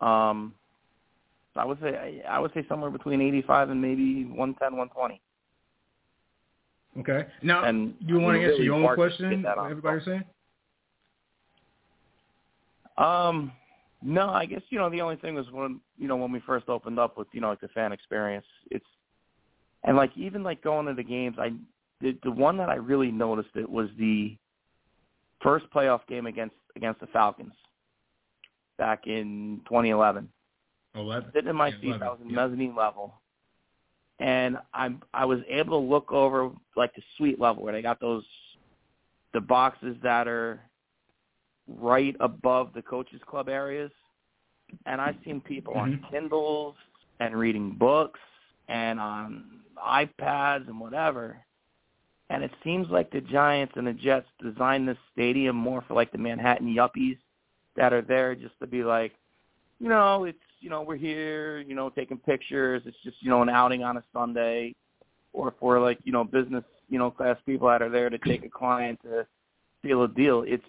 Um, I would say I would say somewhere between 85 and maybe 110, 120. Okay. Now, And you want to answer your own question? Everybody's saying. Um, no, I guess you know the only thing was when you know when we first opened up with you know like the fan experience. It's and like even like going to the games, I the the one that I really noticed it was the first playoff game against against the Falcons back in 2011. Eleven. Sitting in my Yeah, seat, 11, I was in yeah. mezzanine level, and I'm I was able to look over like the suite level where they got those the boxes that are right above the coaches club areas, and I've seen people on Mhm. Kindles and reading books and on iPads and whatever. And it seems like the Giants and the Jets designed this stadium more for like the Manhattan yuppies that are there just to be like, you know, it's you know we're here, you know, taking pictures. It's just you know an outing on a Sunday, or for like you know business you know class people that are there to take a client to seal a deal. It's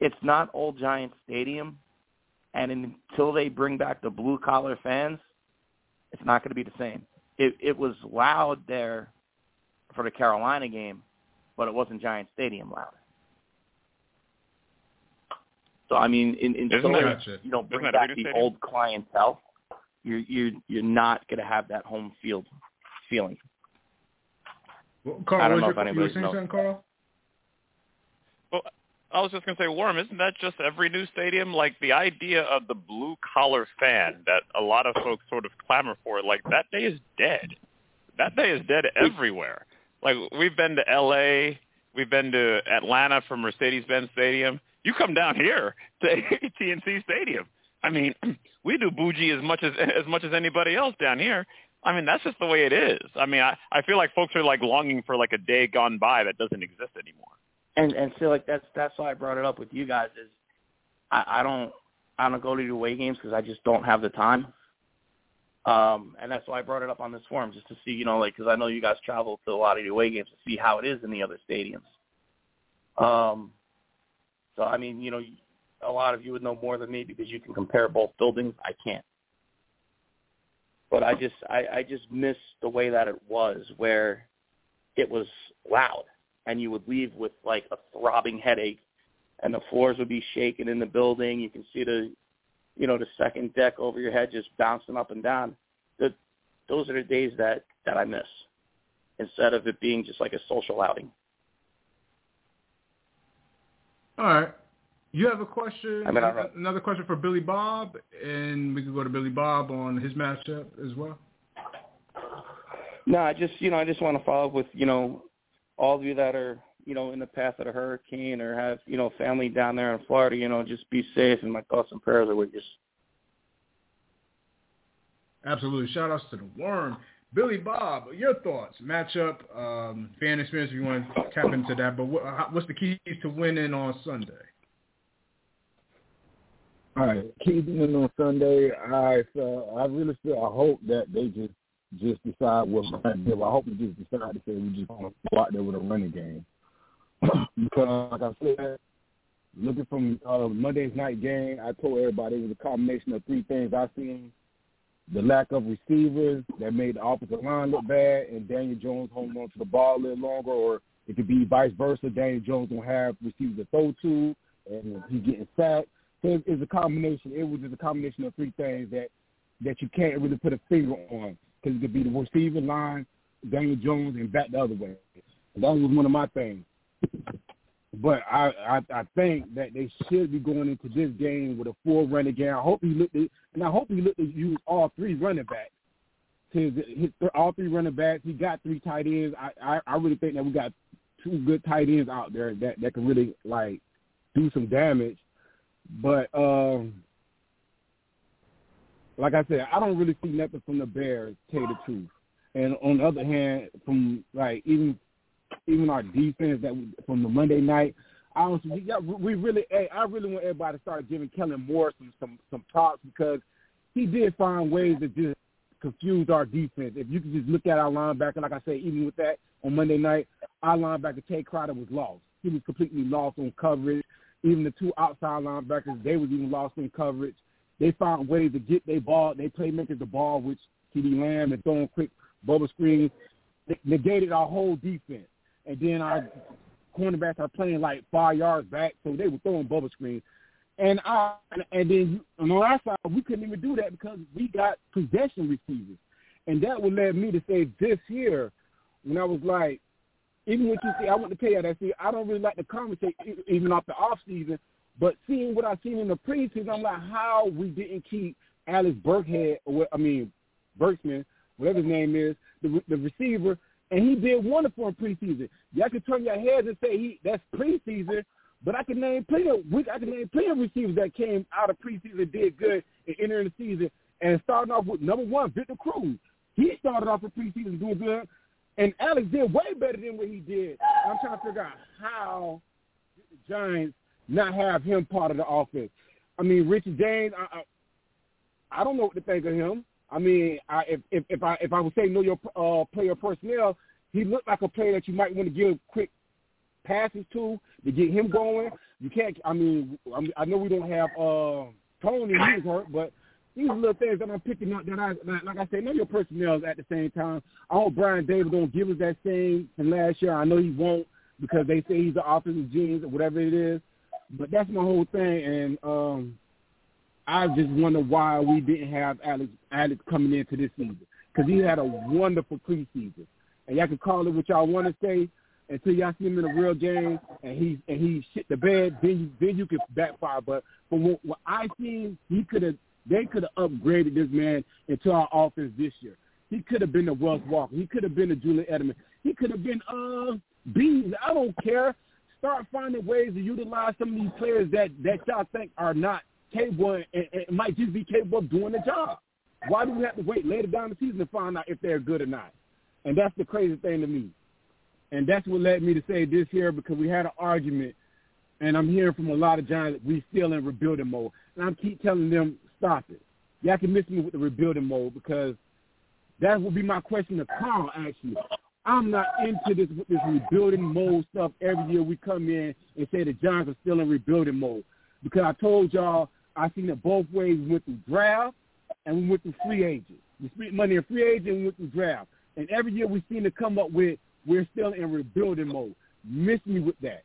it's not old Giant Stadium, and until they bring back the blue collar fans, it's not going to be the same. It it was loud there for the Carolina game, but it wasn't Giant Stadium loud. So I mean, in, in Isn't you know bring back the Stadium? old clientele, you're you're you're not going to have that home field feeling. Well, Carl, I don't know your, if you were anybody's saying knows. something, Carl? I was just going to say, Worm, isn't that just every new stadium? Like the idea of the blue collar fan that a lot of folks sort of clamor for, like that day is dead. That day is dead everywhere. Like we've been to L.A., we've been to Atlanta for Mercedes-Benz Stadium. You come down here to AT&T Stadium. I mean, we do bougie as much as as much as anybody else down here. I mean, that's just the way it is. I mean, I I feel like folks are like longing for like a day gone by that doesn't exist anymore. And and so like that's that's why I brought it up with you guys is I, I don't I don't go to the away games because I just don't have the time. Um, and that's why I brought it up on this forum just to see you know like because I know you guys travel to a lot of the away games to see how it is in the other stadiums. Um, so I mean you know a lot of you would know more than me because you can compare both buildings. I can't. But I just I, I just miss the way that it was where it was loud and you would leave with like a throbbing headache and the floors would be shaking in the building. You can see the you know, the second deck over your head just bouncing up and down. The, those are the days that, that I miss instead of it being just like a social outing. All right. You have a question? I mean, another question for Billy Bob, and we could go to Billy Bob on his matchup as well. No, I just you know I just want to follow up with you know all of you that are you know in the path of the hurricane or have you know family down there in Florida. You know, just be safe, and my thoughts and prayers are with you. Absolutely. Shout outs to the worm. Billy Bob, your thoughts, matchup, um, fan experience if you want to tap into that, but what, what's the keys to winning on Sunday? All right, keeping it on Sunday. All right, so I really feel. I hope that they just just decide what do. I hope they just decide to say we just to go out there with a running game. because, like I said, looking from uh, Monday's night game, I told everybody it was a combination of three things I seen: the lack of receivers that made the offensive line look bad, and Daniel Jones holding on to the ball a little longer, or it could be vice versa. Daniel Jones don't have receivers to throw to, and he's getting sacked. So it's a combination. It was just a combination of three things that that you can't really put a finger on because it could be the receiver line, Daniel Jones, and back the other way. That was one of my things. But I, I I think that they should be going into this game with a full running game. I hope he looked at, and I hope he looked to use all three running backs. His, his all three running backs. He got three tight ends. I, I I really think that we got two good tight ends out there that that can really like do some damage. But um, like I said, I don't really see nothing from the Bears. Tell the truth. And on the other hand, from like even even our defense that we, from the Monday night, I don't. We, got, we really, hey, I really want everybody to start giving Kellen Moore some some some props because he did find ways to just confuse our defense. If you could just look at our linebacker, like I said, even with that on Monday night, our linebacker Tae Crowder was lost. He was completely lost on coverage. Even the two outside linebackers, they was even lost in coverage. They found ways to get their ball, they playmakers the ball, which CeeDee Lamb and throwing quick bubble screens, negated our whole defense. And then our cornerbacks are playing like five yards back, so they were throwing bubble screens. And I and then on our side, we couldn't even do that because we got possession receivers, and that would led me to say this year, when I was like, even when you see, I went to pay I see, I don't really like to conversate even off the off season, but seeing what I've seen in the preseason, I'm like, how we didn't keep Alex Burkhead, or what, I mean, Berkman, whatever his name is, the the receiver, and he did wonderful in preseason. Y'all can turn your heads and say he that's preseason, but I can name plenty of I can name plenty of receivers that came out of preseason did good and entering the season and starting off with number one, Victor Cruz. He started off the preseason doing good, and Alex did way better than what he did. I'm trying to figure out how the Giants not have him part of the offense. I mean, Richard James, I, I, I don't know what to think of him. I mean, I, if if if I if I would say know your uh, player personnel, he looked like a player that you might want to give quick passes to to get him going. You can't. I mean, I I know we don't have uh, Tony. He's hurt, but these little things that I'm picking up that I like. I say, know your personnel at the same time. I hope Brian Davis don't give us that same from last year. I know he won't because they say he's the offensive genius or whatever it is. But that's my whole thing, and um, I just wonder why we didn't have Alex Alex coming into this season because he had a wonderful preseason, and y'all can call it what y'all want to say until y'all see him in a real game and he and he shit the bed. Then you then you can backfire. But from what, what I seen, he could have they could have upgraded this man into our offense this year. He could have been the Wes Welker. He could have been the Julian Edelman. He could have been uh Bees. I don't care. Start finding ways to utilize some of these players that that y'all think are not capable and, and might just be capable of doing the job. Why do we have to wait later down the season to find out if they're good or not? And that's the crazy thing to me. And that's what led me to say this here because we had an argument, and I'm hearing from a lot of giants we still in rebuilding mode. And I keep telling them, stop it. Y'all can miss me with the rebuilding mode because that would be my question to Carl, actually. I'm not into this this rebuilding mode stuff. Every year we come in and say the Giants are still in rebuilding mode because I told y'all I seen it both ways. We went through draft and we went through free agents. We spent money in free agent we went through draft. And every year we seem to come up with we're still in rebuilding mode. Miss me with that.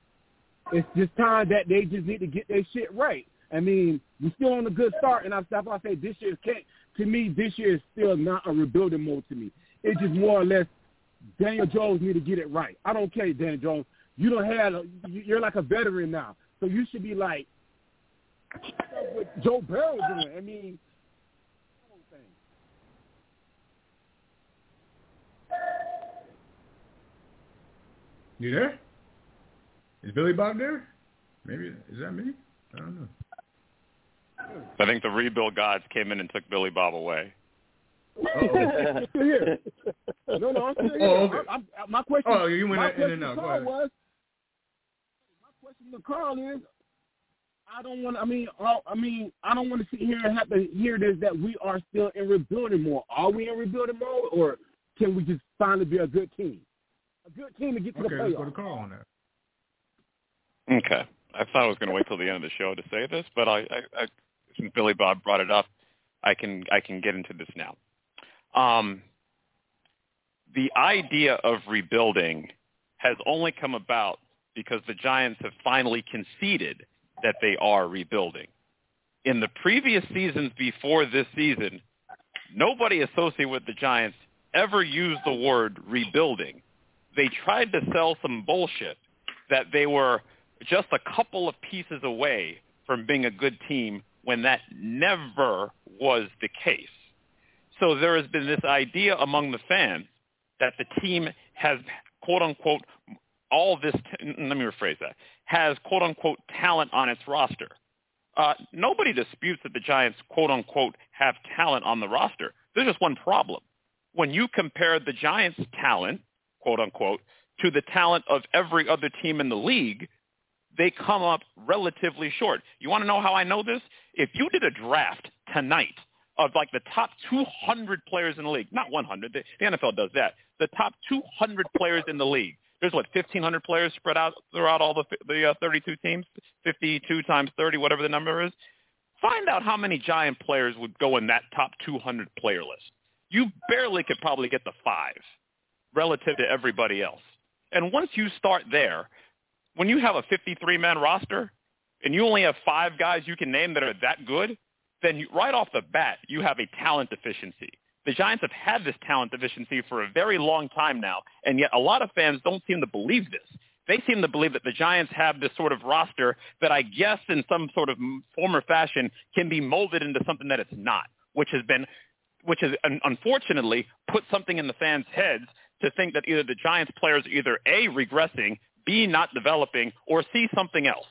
It's just time that they just need to get their shit right. I mean, we're still on a good start, and I stop. I say this year can't. To me, this year is still not a rebuilding mode. To me, it's just more or less Daniel Jones need to get it right. I don't care, Daniel Jones. You don't have. You're like a veteran now, so you should be like what Joe Burrow doing. I mean, You there? Is Billy Bob there? Maybe is that me? I don't know. I think the rebuild gods came in and took Billy Bob away. Oh, here. No, no, I'm still here. Oh, okay. I, I, my question. Oh, you went in and out. Carl was, my question to Carl is, I don't want. I mean, I mean, I don't want to sit here and have to hear this that we are still in rebuilding mode. Are we in rebuilding mode, or can we just finally be a good team? A good team to get to okay, the playoffs. Okay, let's go to Carl on that. Okay, I thought I was going to wait till the end of the show to say this, but I, I, I since Billy Bob brought it up, I can I can get into this now. Um, the idea of rebuilding has only come about because the Giants have finally conceded that they are rebuilding. In the previous seasons before this season, nobody associated with the Giants ever used the word rebuilding. They tried to sell some bullshit that they were just a couple of pieces away from being a good team when that never was the case. So there has been this idea among the fans that the team has, quote unquote, all this, let me rephrase that, has quote unquote talent on its roster. Uh, nobody disputes that the Giants quote unquote have talent on the roster. There's just one problem. When you compare the Giants' talent, quote unquote, to the talent of every other team in the league, they come up relatively short. You want to know how I know this? If you did a draft tonight of like the top 200 players in the league, not 100, the, the NFL does that, the top 200 players in the league, there's what 1,500 players spread out throughout all the the uh, 32 teams, 52 times 30, whatever the number is. Find out how many Giant players would go in that top 200 player list. You barely could probably get the five relative to everybody else. And once you start there, when you have a 53-man roster and you only have five guys you can name that are that good, then you, right off the bat, you have a talent deficiency. The Giants have had this talent deficiency for a very long time now, and yet a lot of fans don't seem to believe this. They seem to believe that the Giants have this sort of roster that I guess in some sort of form or fashion can be molded into something that it's not, which has been, which has unfortunately put something in the fans' heads to think that either the Giants players are either A, regressing, B, not developing, or C, something else.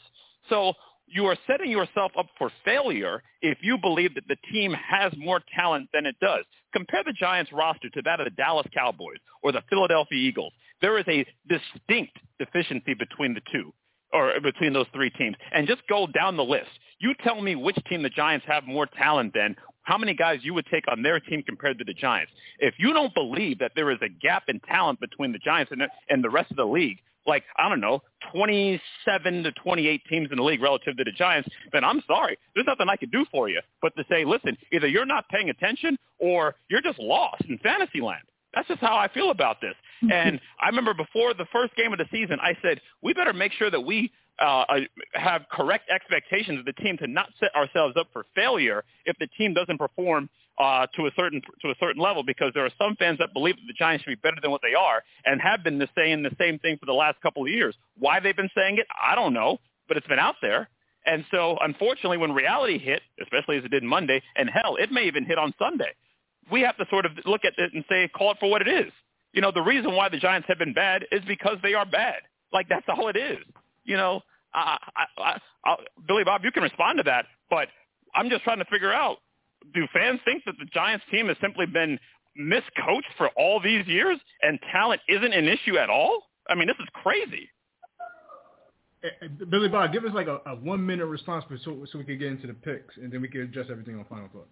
So you are setting yourself up for failure if you believe that the team has more talent than it does. Compare the Giants roster to that of the Dallas Cowboys or the Philadelphia Eagles. There is a distinct deficiency between the two or between those three teams. And just go down the list. You tell me which team the Giants have more talent than, how many guys you would take on their team compared to the Giants. If you don't believe that there is a gap in talent between the Giants and the, and the rest of the league, like I don't know, 27 to 28 teams in the league relative to the Giants, then I'm sorry, there's nothing I could do for you but to say, listen, either you're not paying attention or you're just lost in fantasy land. That's just how I feel about this. And I remember before the first game of the season, I said we better make sure that we uh, have correct expectations of the team to not set ourselves up for failure if the team doesn't perform uh, to a certain to a certain level because there are some fans that believe that the Giants should be better than what they are and have been saying the same thing for the last couple of years. Why they've been saying it, I don't know, but it's been out there. And so, unfortunately, when reality hit, especially as it did Monday, and hell, it may even hit on Sunday, we have to sort of look at it and say, call it for what it is. You know, the reason why the Giants have been bad is because they are bad. Like that's all it is. You know, I, I, I, I, Billy Bob, you can respond to that, but I'm just trying to figure out do fans think that the Giants team has simply been miscoached for all these years and talent isn't an issue at all? I mean, this is crazy. Eh, eh, Billy Bob, give us like a, a one minute response so, so we can get into the picks and then we can adjust everything on final thoughts.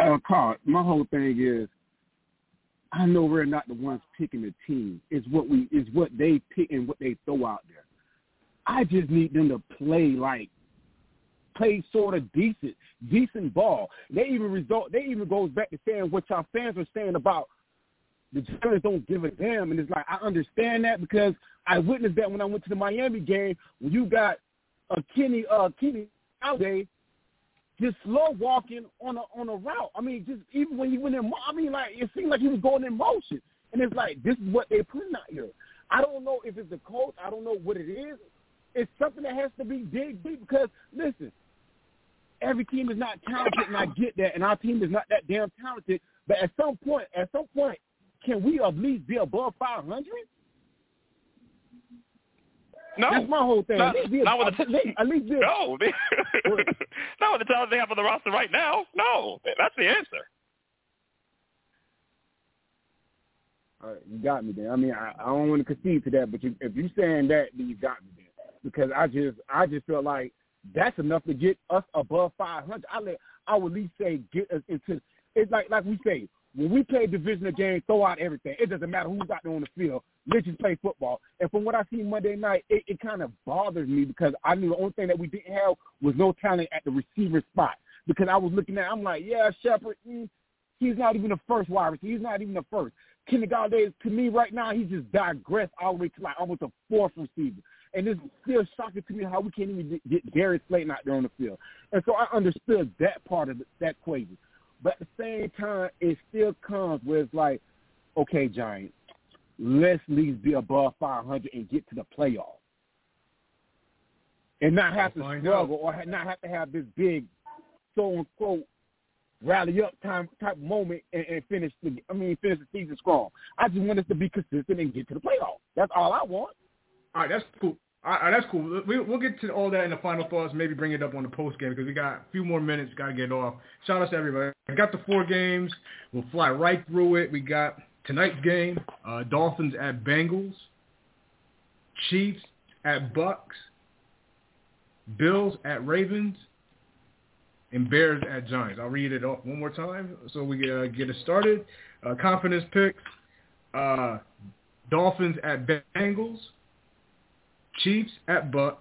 Uh, Carl, my whole thing is, I know we're not the ones picking the team. It's what we, it's what they pick and what they throw out there. I just need them to play like play sort of decent, decent ball. They even result. They even goes back to saying what y'all fans are saying about the Giants don't give a damn. And it's like I understand that because I witnessed that when I went to the Miami game when you got a Kenny uh Kenny out there just slow walking on a on a route. I mean, just even when he went in, I mean, like it seemed like he was going in motion. And it's like this is what they're putting out here. I don't know if it's the coach. I don't know what it is. It's something that has to be dig deep because listen, every team is not talented, and I get that, and our team is not that damn talented. But at some point, at some point, can we at least be above 500? No, that's my whole thing. Not, be, not with the, at, at least be, no, not with the talent they have on the roster right now. No, that's the answer. All right, you got me there. I mean, I, I don't want to concede to that, but you, if you're saying that, then you got me there. Because I just, I just feel like that's enough to get us above 500. I let, I would at least say get us into. It's like like we say when we play divisional games, throw out everything. It doesn't matter who's out there on the field. Let's just play football. And from what I see Monday night, it, it kind of bothers me because I knew the only thing that we didn't have was no talent at the receiver spot. Because I was looking at, I'm like, yeah, Shepard, mm, he's not even the first wide receiver. He's not even the first. Kenny Golladay, to me right now, he just digressed all the way to like almost a fourth receiver. And it's still shocking to me how we can't even get Darius Slayton out there on the field. And so I understood that part of that equation. But at the same time, it still comes where it's like, okay, Giants, let's at least be above 500 and get to the playoffs. And not have to struggle or not have to have this big, so unquote, rally up time type moment and, and finish the I mean finish the season strong. I just want us to be consistent and get to the playoffs. That's all I want. All right, that's cool. All right, that's cool. We, we'll get to all that in the final thoughts. Maybe bring it up on the post game because we got a few more minutes. Got to get off. Shout out to everybody. I got the four games. We'll fly right through it. We got tonight's game: uh, Dolphins at Bengals, Chiefs at Bucs, Bills at Ravens, and Bears at Giants. I'll read it off one more time so we uh, get it started. Uh, confidence picks: uh, Dolphins at Bengals. Chiefs at Bucs,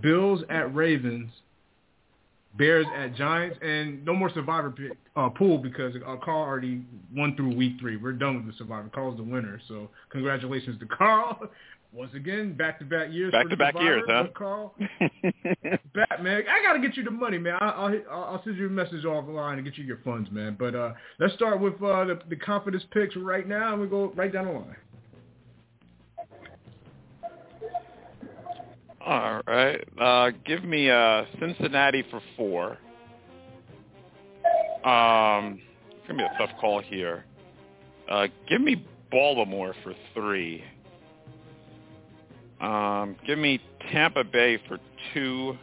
Bills at Ravens, Bears at Giants, and no more Survivor pick, uh, pool because uh, Carl already won through week three. We're done with the Survivor. Carl's the winner, so congratulations to Carl. Once again, back-to-back years. Back to back years, huh? Carl, back man. I gotta get you the money, man. I'll, I'll I'll send you a message offline and get you your funds, man. But uh, let's start with uh, the, the confidence picks right now, and we go right down the line. All right. Uh, give me uh, Cincinnati for four. Um, it's gonna be a tough call here. Uh, give me Baltimore for three. Um, give me Tampa Bay for two,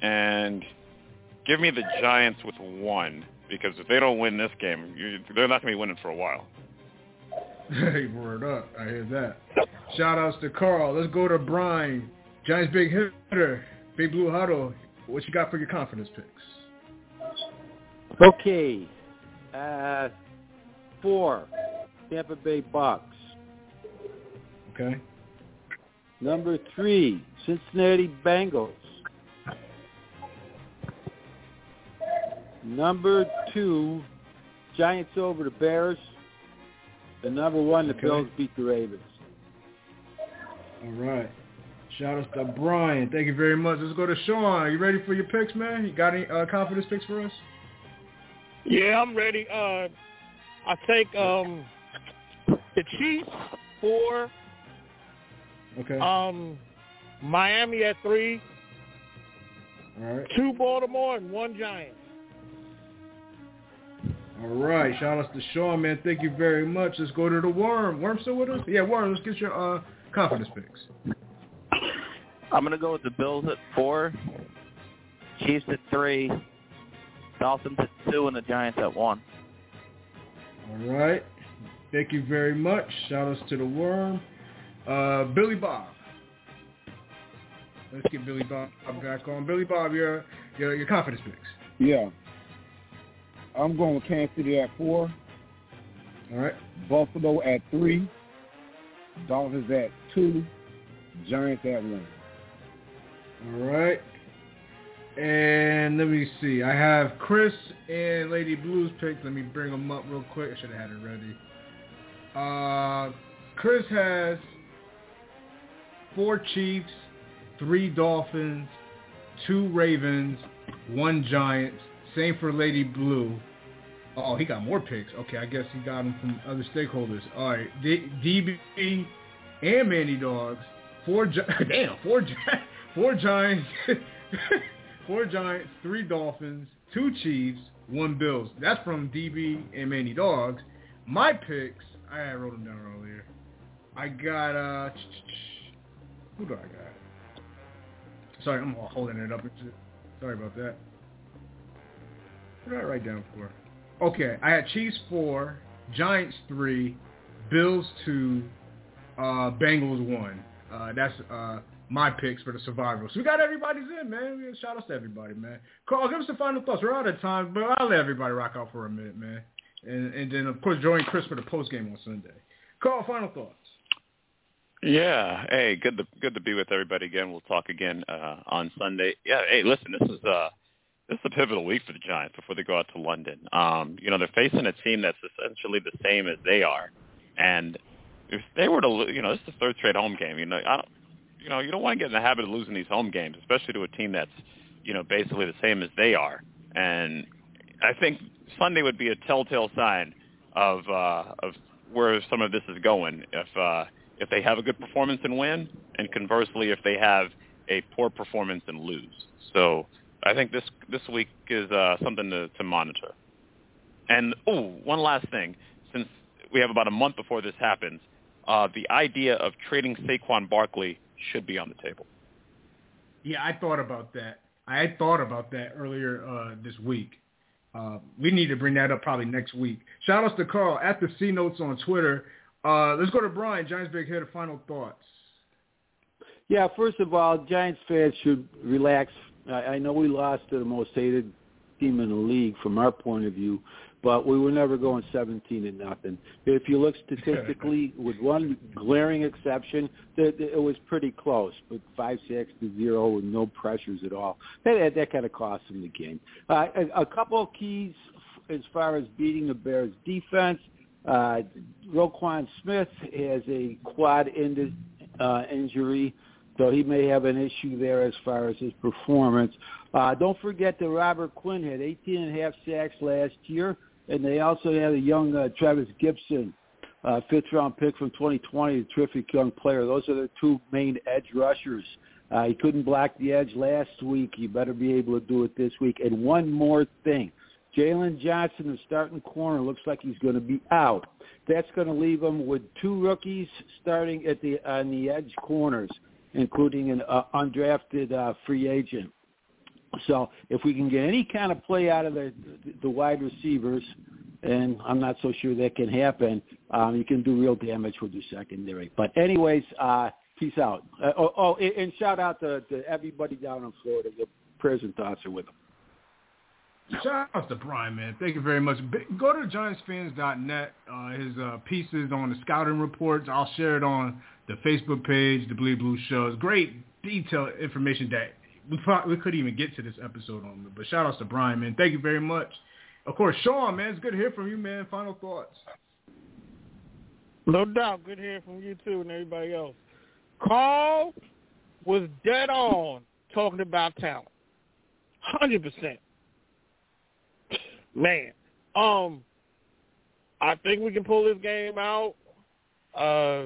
and give me the Giants with one because if they don't win this game, you, they're not going to be winning for a while. Hey, word up. I hear that. Shout outs to Carl. Let's go to Brian. Giants big hitter. Big Blue Huddle. What you got for your confidence picks? Okay. Uh, four, Tampa Bay Bucs. Okay. Number three, Cincinnati Bengals. Number two, Giants over the Bears. And number one, the Okay. Bills beat the Ravens. All right. Shout out to Brian. Thank you very much. Let's go to Sean. You ready for your picks, man? You got any uh, confidence picks for us? Yeah, I'm ready. Uh, I take um the Chiefs four, Okay. um Miami at three, All right. two Baltimore and one Giant. All right. Shout outs to Sean, man. Thank you very much. Let's go to the Worm. Worm still with us? Yeah, Worm. Let's get your uh, confidence picks. I'm gonna go with the Bills at four, Chiefs at three, Dolphins at two, and the Giants at one. All right. Thank you very much. Shout outs to the Worm. Uh, Billy Bob. Let's get Billy Bob back on. Billy Bob, your your, your confidence picks. Yeah. I'm going with Kansas City at four, All right. Buffalo at three, Dolphins at two, Giants at one. All right. And let me see. I have Chris and Lady Blues picked. Let me bring them up real quick. I should have had it ready. Uh, Chris has four Chiefs, three Dolphins, two Ravens, one Giants. Same for Lady Blue. Oh, he got more picks. Okay, I guess he got them from other stakeholders. All right, D- DB and Manny Dogs. Four, Gi- damn, four, Gi- four Giants, four Giants, three Dolphins, two Chiefs, one Bills. That's from DB and Manny Dogs. My picks, I wrote them down earlier. I got uh, who do I got? Sorry, I'm holding it up. Sorry about that. What did I write down for? Okay, I had Chiefs four, Giants three, Bills two, uh, Bengals one. Uh, that's uh, my picks for the survival. So we got everybody's in, man. Shout out to everybody, man. Carl, give us the final thoughts. We're out of time, but I'll let everybody rock out for a minute, man. And, and then, of course, join Chris for the post game on Sunday. Carl, final thoughts. Yeah. Hey, good to good to be with everybody again. We'll talk again uh, on Sunday. Yeah. Hey, listen, this is uh this is a pivotal week for the Giants before they go out to London. Um, you know, they're facing a team that's essentially the same as they are, and if they were to, you know, this is the third straight home game. You know, I don't, you know, you don't want to get in the habit of losing these home games, especially to a team that's, you know, basically the same as they are. And I think Sunday would be a telltale sign of uh, of where some of this is going. If uh, if they have a good performance and win, and conversely, if they have a poor performance and lose. So I think this this week is uh, something to, to monitor. And oh, one last thing, since we have about a month before this happens, uh, the idea of trading Saquon Barkley should be on the table. Yeah, I thought about that. I had thought about that earlier uh, this week. Uh, we need to bring that up probably next week. Shout outs to Carl at the C Notes on Twitter. Uh, let's go to Brian. Giants big hitter. Final thoughts. Yeah, first of all, Giants fans should relax. I, I know we lost to the most hated team in the league from our point of view, but we were never going 17 and nothing. If you look statistically, with one glaring exception, that it was pretty close, but five six to zero with no pressures at all. That that kind of cost them the game. Uh, a, a couple of keys as far as beating the Bears defense. Uh, Roquan Smith has a quad in, uh, injury, so he may have an issue there as far as his performance. Uh, don't forget that Robert Quinn had 18 and a half sacks last year, and they also had a young uh, Trevis Gipson, uh, fifth round pick from 2020, a terrific young player. Those are the two main edge rushers. Uh, he couldn't block the edge last week. You better be able to do it this week. And one more thing. Jaylon Johnson, the starting corner, looks like he's going to be out. That's going to leave them with two rookies starting at the on the edge corners, including an uh, undrafted uh, free agent. So if we can get any kind of play out of the the wide receivers, and I'm not so sure that can happen, um, you can do real damage with your secondary. But anyways, uh, peace out. Uh, oh, oh, and shout out to, to everybody down in Florida. Your prayers and thoughts are with them. Shout out to Brian, man. Thank you very much. Go to GiantsFans.net. Uh, his uh, pieces on the scouting reports. I'll share it on the Facebook page, the Bleed Blue Show. Great detailed information that we probably, we couldn't even get to this episode on. But shout out to Brian, man. Thank you very much. Of course, Sean, man, it's good to hear from you, man. Final thoughts. No doubt. Good to hear from you too and everybody else. Carl was dead on talking about talent. Hundred percent. Man. Um I think we can pull this game out. Uh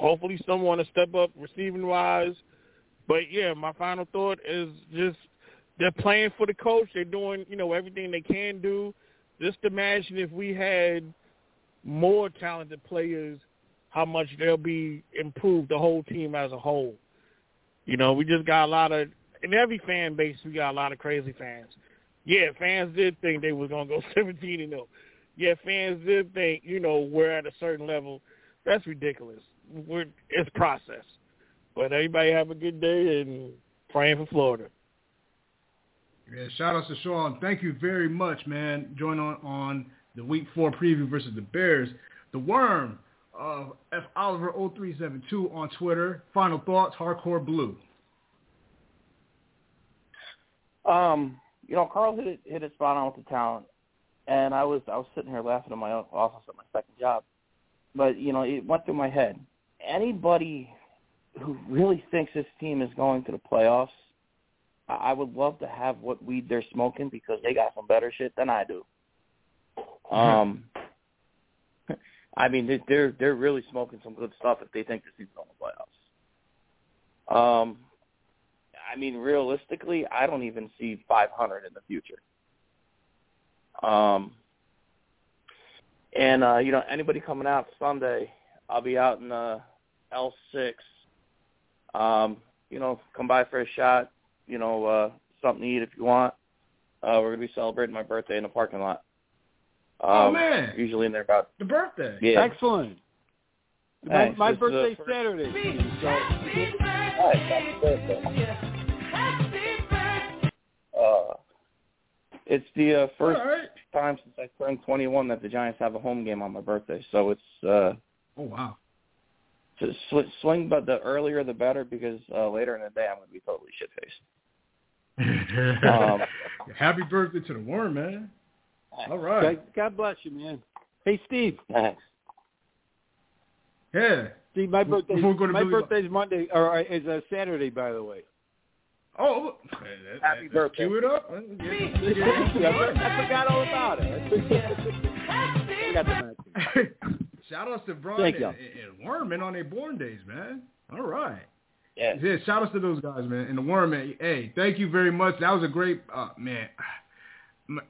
hopefully someone to step up receiving wise. But yeah, my final thought is just they're playing for the coach. They're doing, you know, everything they can do. Just imagine if we had more talented players, how much they'll be improved, the whole team as a whole. You know, we just got a lot of, in every fan base, we got a lot of crazy fans. Yeah, fans did think they was to go 17 and 0. Yeah, fans did think, you know, we're at a certain level. That's ridiculous. We're, it's process. But everybody have a good day and praying for Florida. Yeah, shout out to Sean. Thank you very much, man. Join on on the Week Four preview versus the Bears. The Worm of F Oliver 0372 on Twitter. Final thoughts. Hardcore Blue. Um, you know, Carl hit it hit it spot on with the talent, and I was I was sitting here laughing in my office at my second job, but you know it went through my head. Anybody who really thinks this team is going to the playoffs I would love to have what weed they're smoking because they got some better shit than I do. Um, I mean, they're they're really smoking some good stuff if they think this team's going to the playoffs. Um, I mean, realistically, I don't even see 500 in the future. Um, and uh, you know, anybody coming out Sunday, I'll be out in uh, L6. Um, you know, come by for a shot you know, uh, something to eat if you want. Uh, we're gonna be celebrating my birthday in the parking lot. Oh, um, oh man! Usually in there about the birthday. Yeah. Excellent. My, my birthday's uh, Saturday. So. happy birthday. Uh, it's the uh, first right. time since I turned 21 that the Giants have a home game on my birthday. So it's uh, oh wow. To sw- swing, but the earlier the better because uh, later in the day I'm going to be totally shit faced um, Happy birthday to the worm, man. All right. God, God bless you, man. Hey, Steve. Thanks. Yeah. Steve, my birthday. My Billy birthday's Monday, or uh, is a Saturday, by the way. Oh, happy birthday! Cue it up. I forgot all about it. I forgot to mention. Shout outs to Brian and, and Worman on their born days, man. All right. Yeah. yeah. Shout outs to those guys, man. And the Worm, man. Hey, thank you very much. That was a great, uh, man.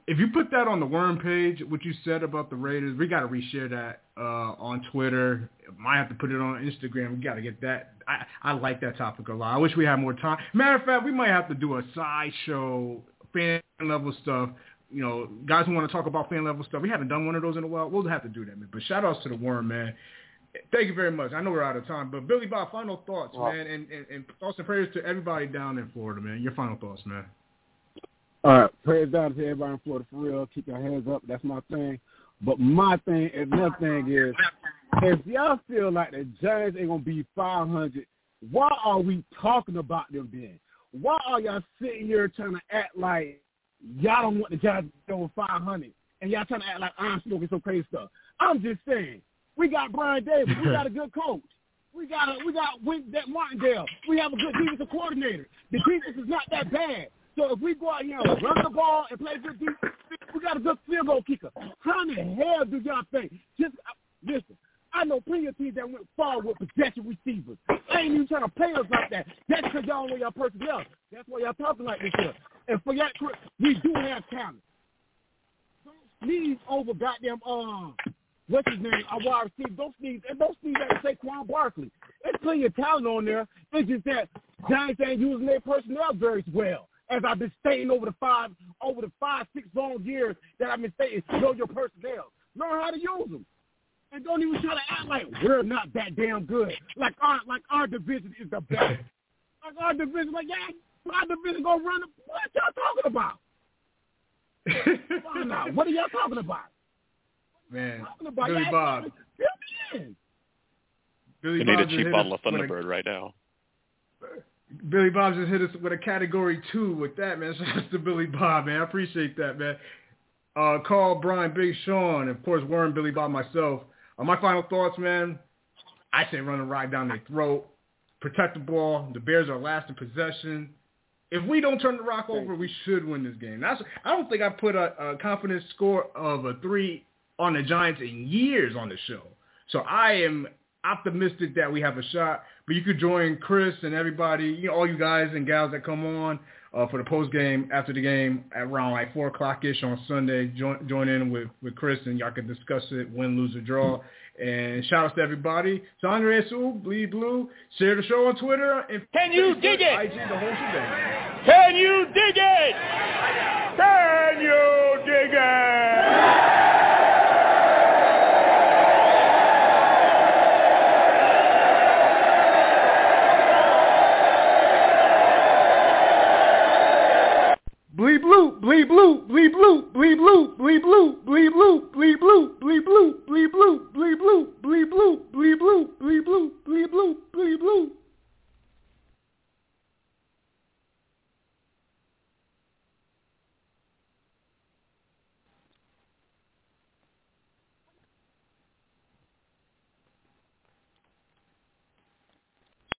If you put that on the Worm page, what you said about the Raiders, we got to reshare that uh, on Twitter. Might have to put it on Instagram. We got to get that. I, I like that topic a lot. I wish we had more time. Matter of fact, we might have to do a sideshow fan level stuff you know, guys who want to talk about fan level stuff. We haven't done one of those in a while. We'll have to do that, man. But shout outs to the worm, man. Thank you very much. I know we're out of time, but Billy Bob, final thoughts, man, and, and, and thoughts and prayers to everybody down in Florida, man. Your final thoughts, man. All right, prayers down to everybody in Florida for real. Keep your hands up. That's my thing. But my thing, another thing is, if y'all feel like the Giants ain't gonna be 500, why are we talking about them then? Why are y'all sitting here trying to act like y'all don't want the Giants to go 500, and y'all trying to act like I'm smoking some crazy stuff? I'm just saying, we got Brian Daboll, we got a good coach. We got a, we got that Martindale. We have a good defensive coordinator. The defense is not that bad. So if we go out here and run the ball and play good defense, we got a good field goal kicker. How in the hell do y'all think? Just uh, listen. I know plenty of teams that went far with possession receivers. I ain't even trying to play us like that. That's because y'all know y'all personnel. That's why y'all talking like this here. And for that, we do have talent. Don't sneeze over goddamn um what's his name? Our wide receiver. Don't sneeze and don't sneeze at Saquon Barkley. There's plenty of talent on there. It's just that Giants ain't using their personnel very well as I've been stating over the five, over the five, six long years that I've been stating, know your personnel. Learn how to use them. And don't even try to act like we're not that damn good. Like our like our division is the best. like our division, like yeah, our division gonna run. The, what y'all talking about? what are y'all talking about? Man, talking about? Billy y'all Bob. Billy they need a cheap bottle of Thunderbird right now. Billy Bob just hit us with a category two with that, man. Shout out to Billy Bob, man. I appreciate that, man. Uh, Carl, Brian, Big Sean, and of course Warren, Billy Bob, myself. Uh, my final thoughts, man. I say run a ride down their throat, protect the ball. The Bears are last in possession. If we don't turn the rock over, we should win this game. That's I don't think I put a, a confidence score of a three on the Giants in years on the show. So I am optimistic that we have a shot. But you could join Chris and everybody, you know, all you guys and gals that come on uh, for the post game after the game at around like four o'clock ish on Sunday. Join join in with with Chris and y'all can discuss it, win, lose, or draw. And shout out to everybody. Sandra Sue, Bleed Blue. Share the show on Twitter. And Can you dig it? IG, the whole shebang. Can you dig it? Can you dig it? blue, blee blue, blee blue, blee blue, blee blue, blee blue, blee blue, blee blue, blee blue, blee blue, blee blue, blee blue, blee blue, blee blue, blee blue.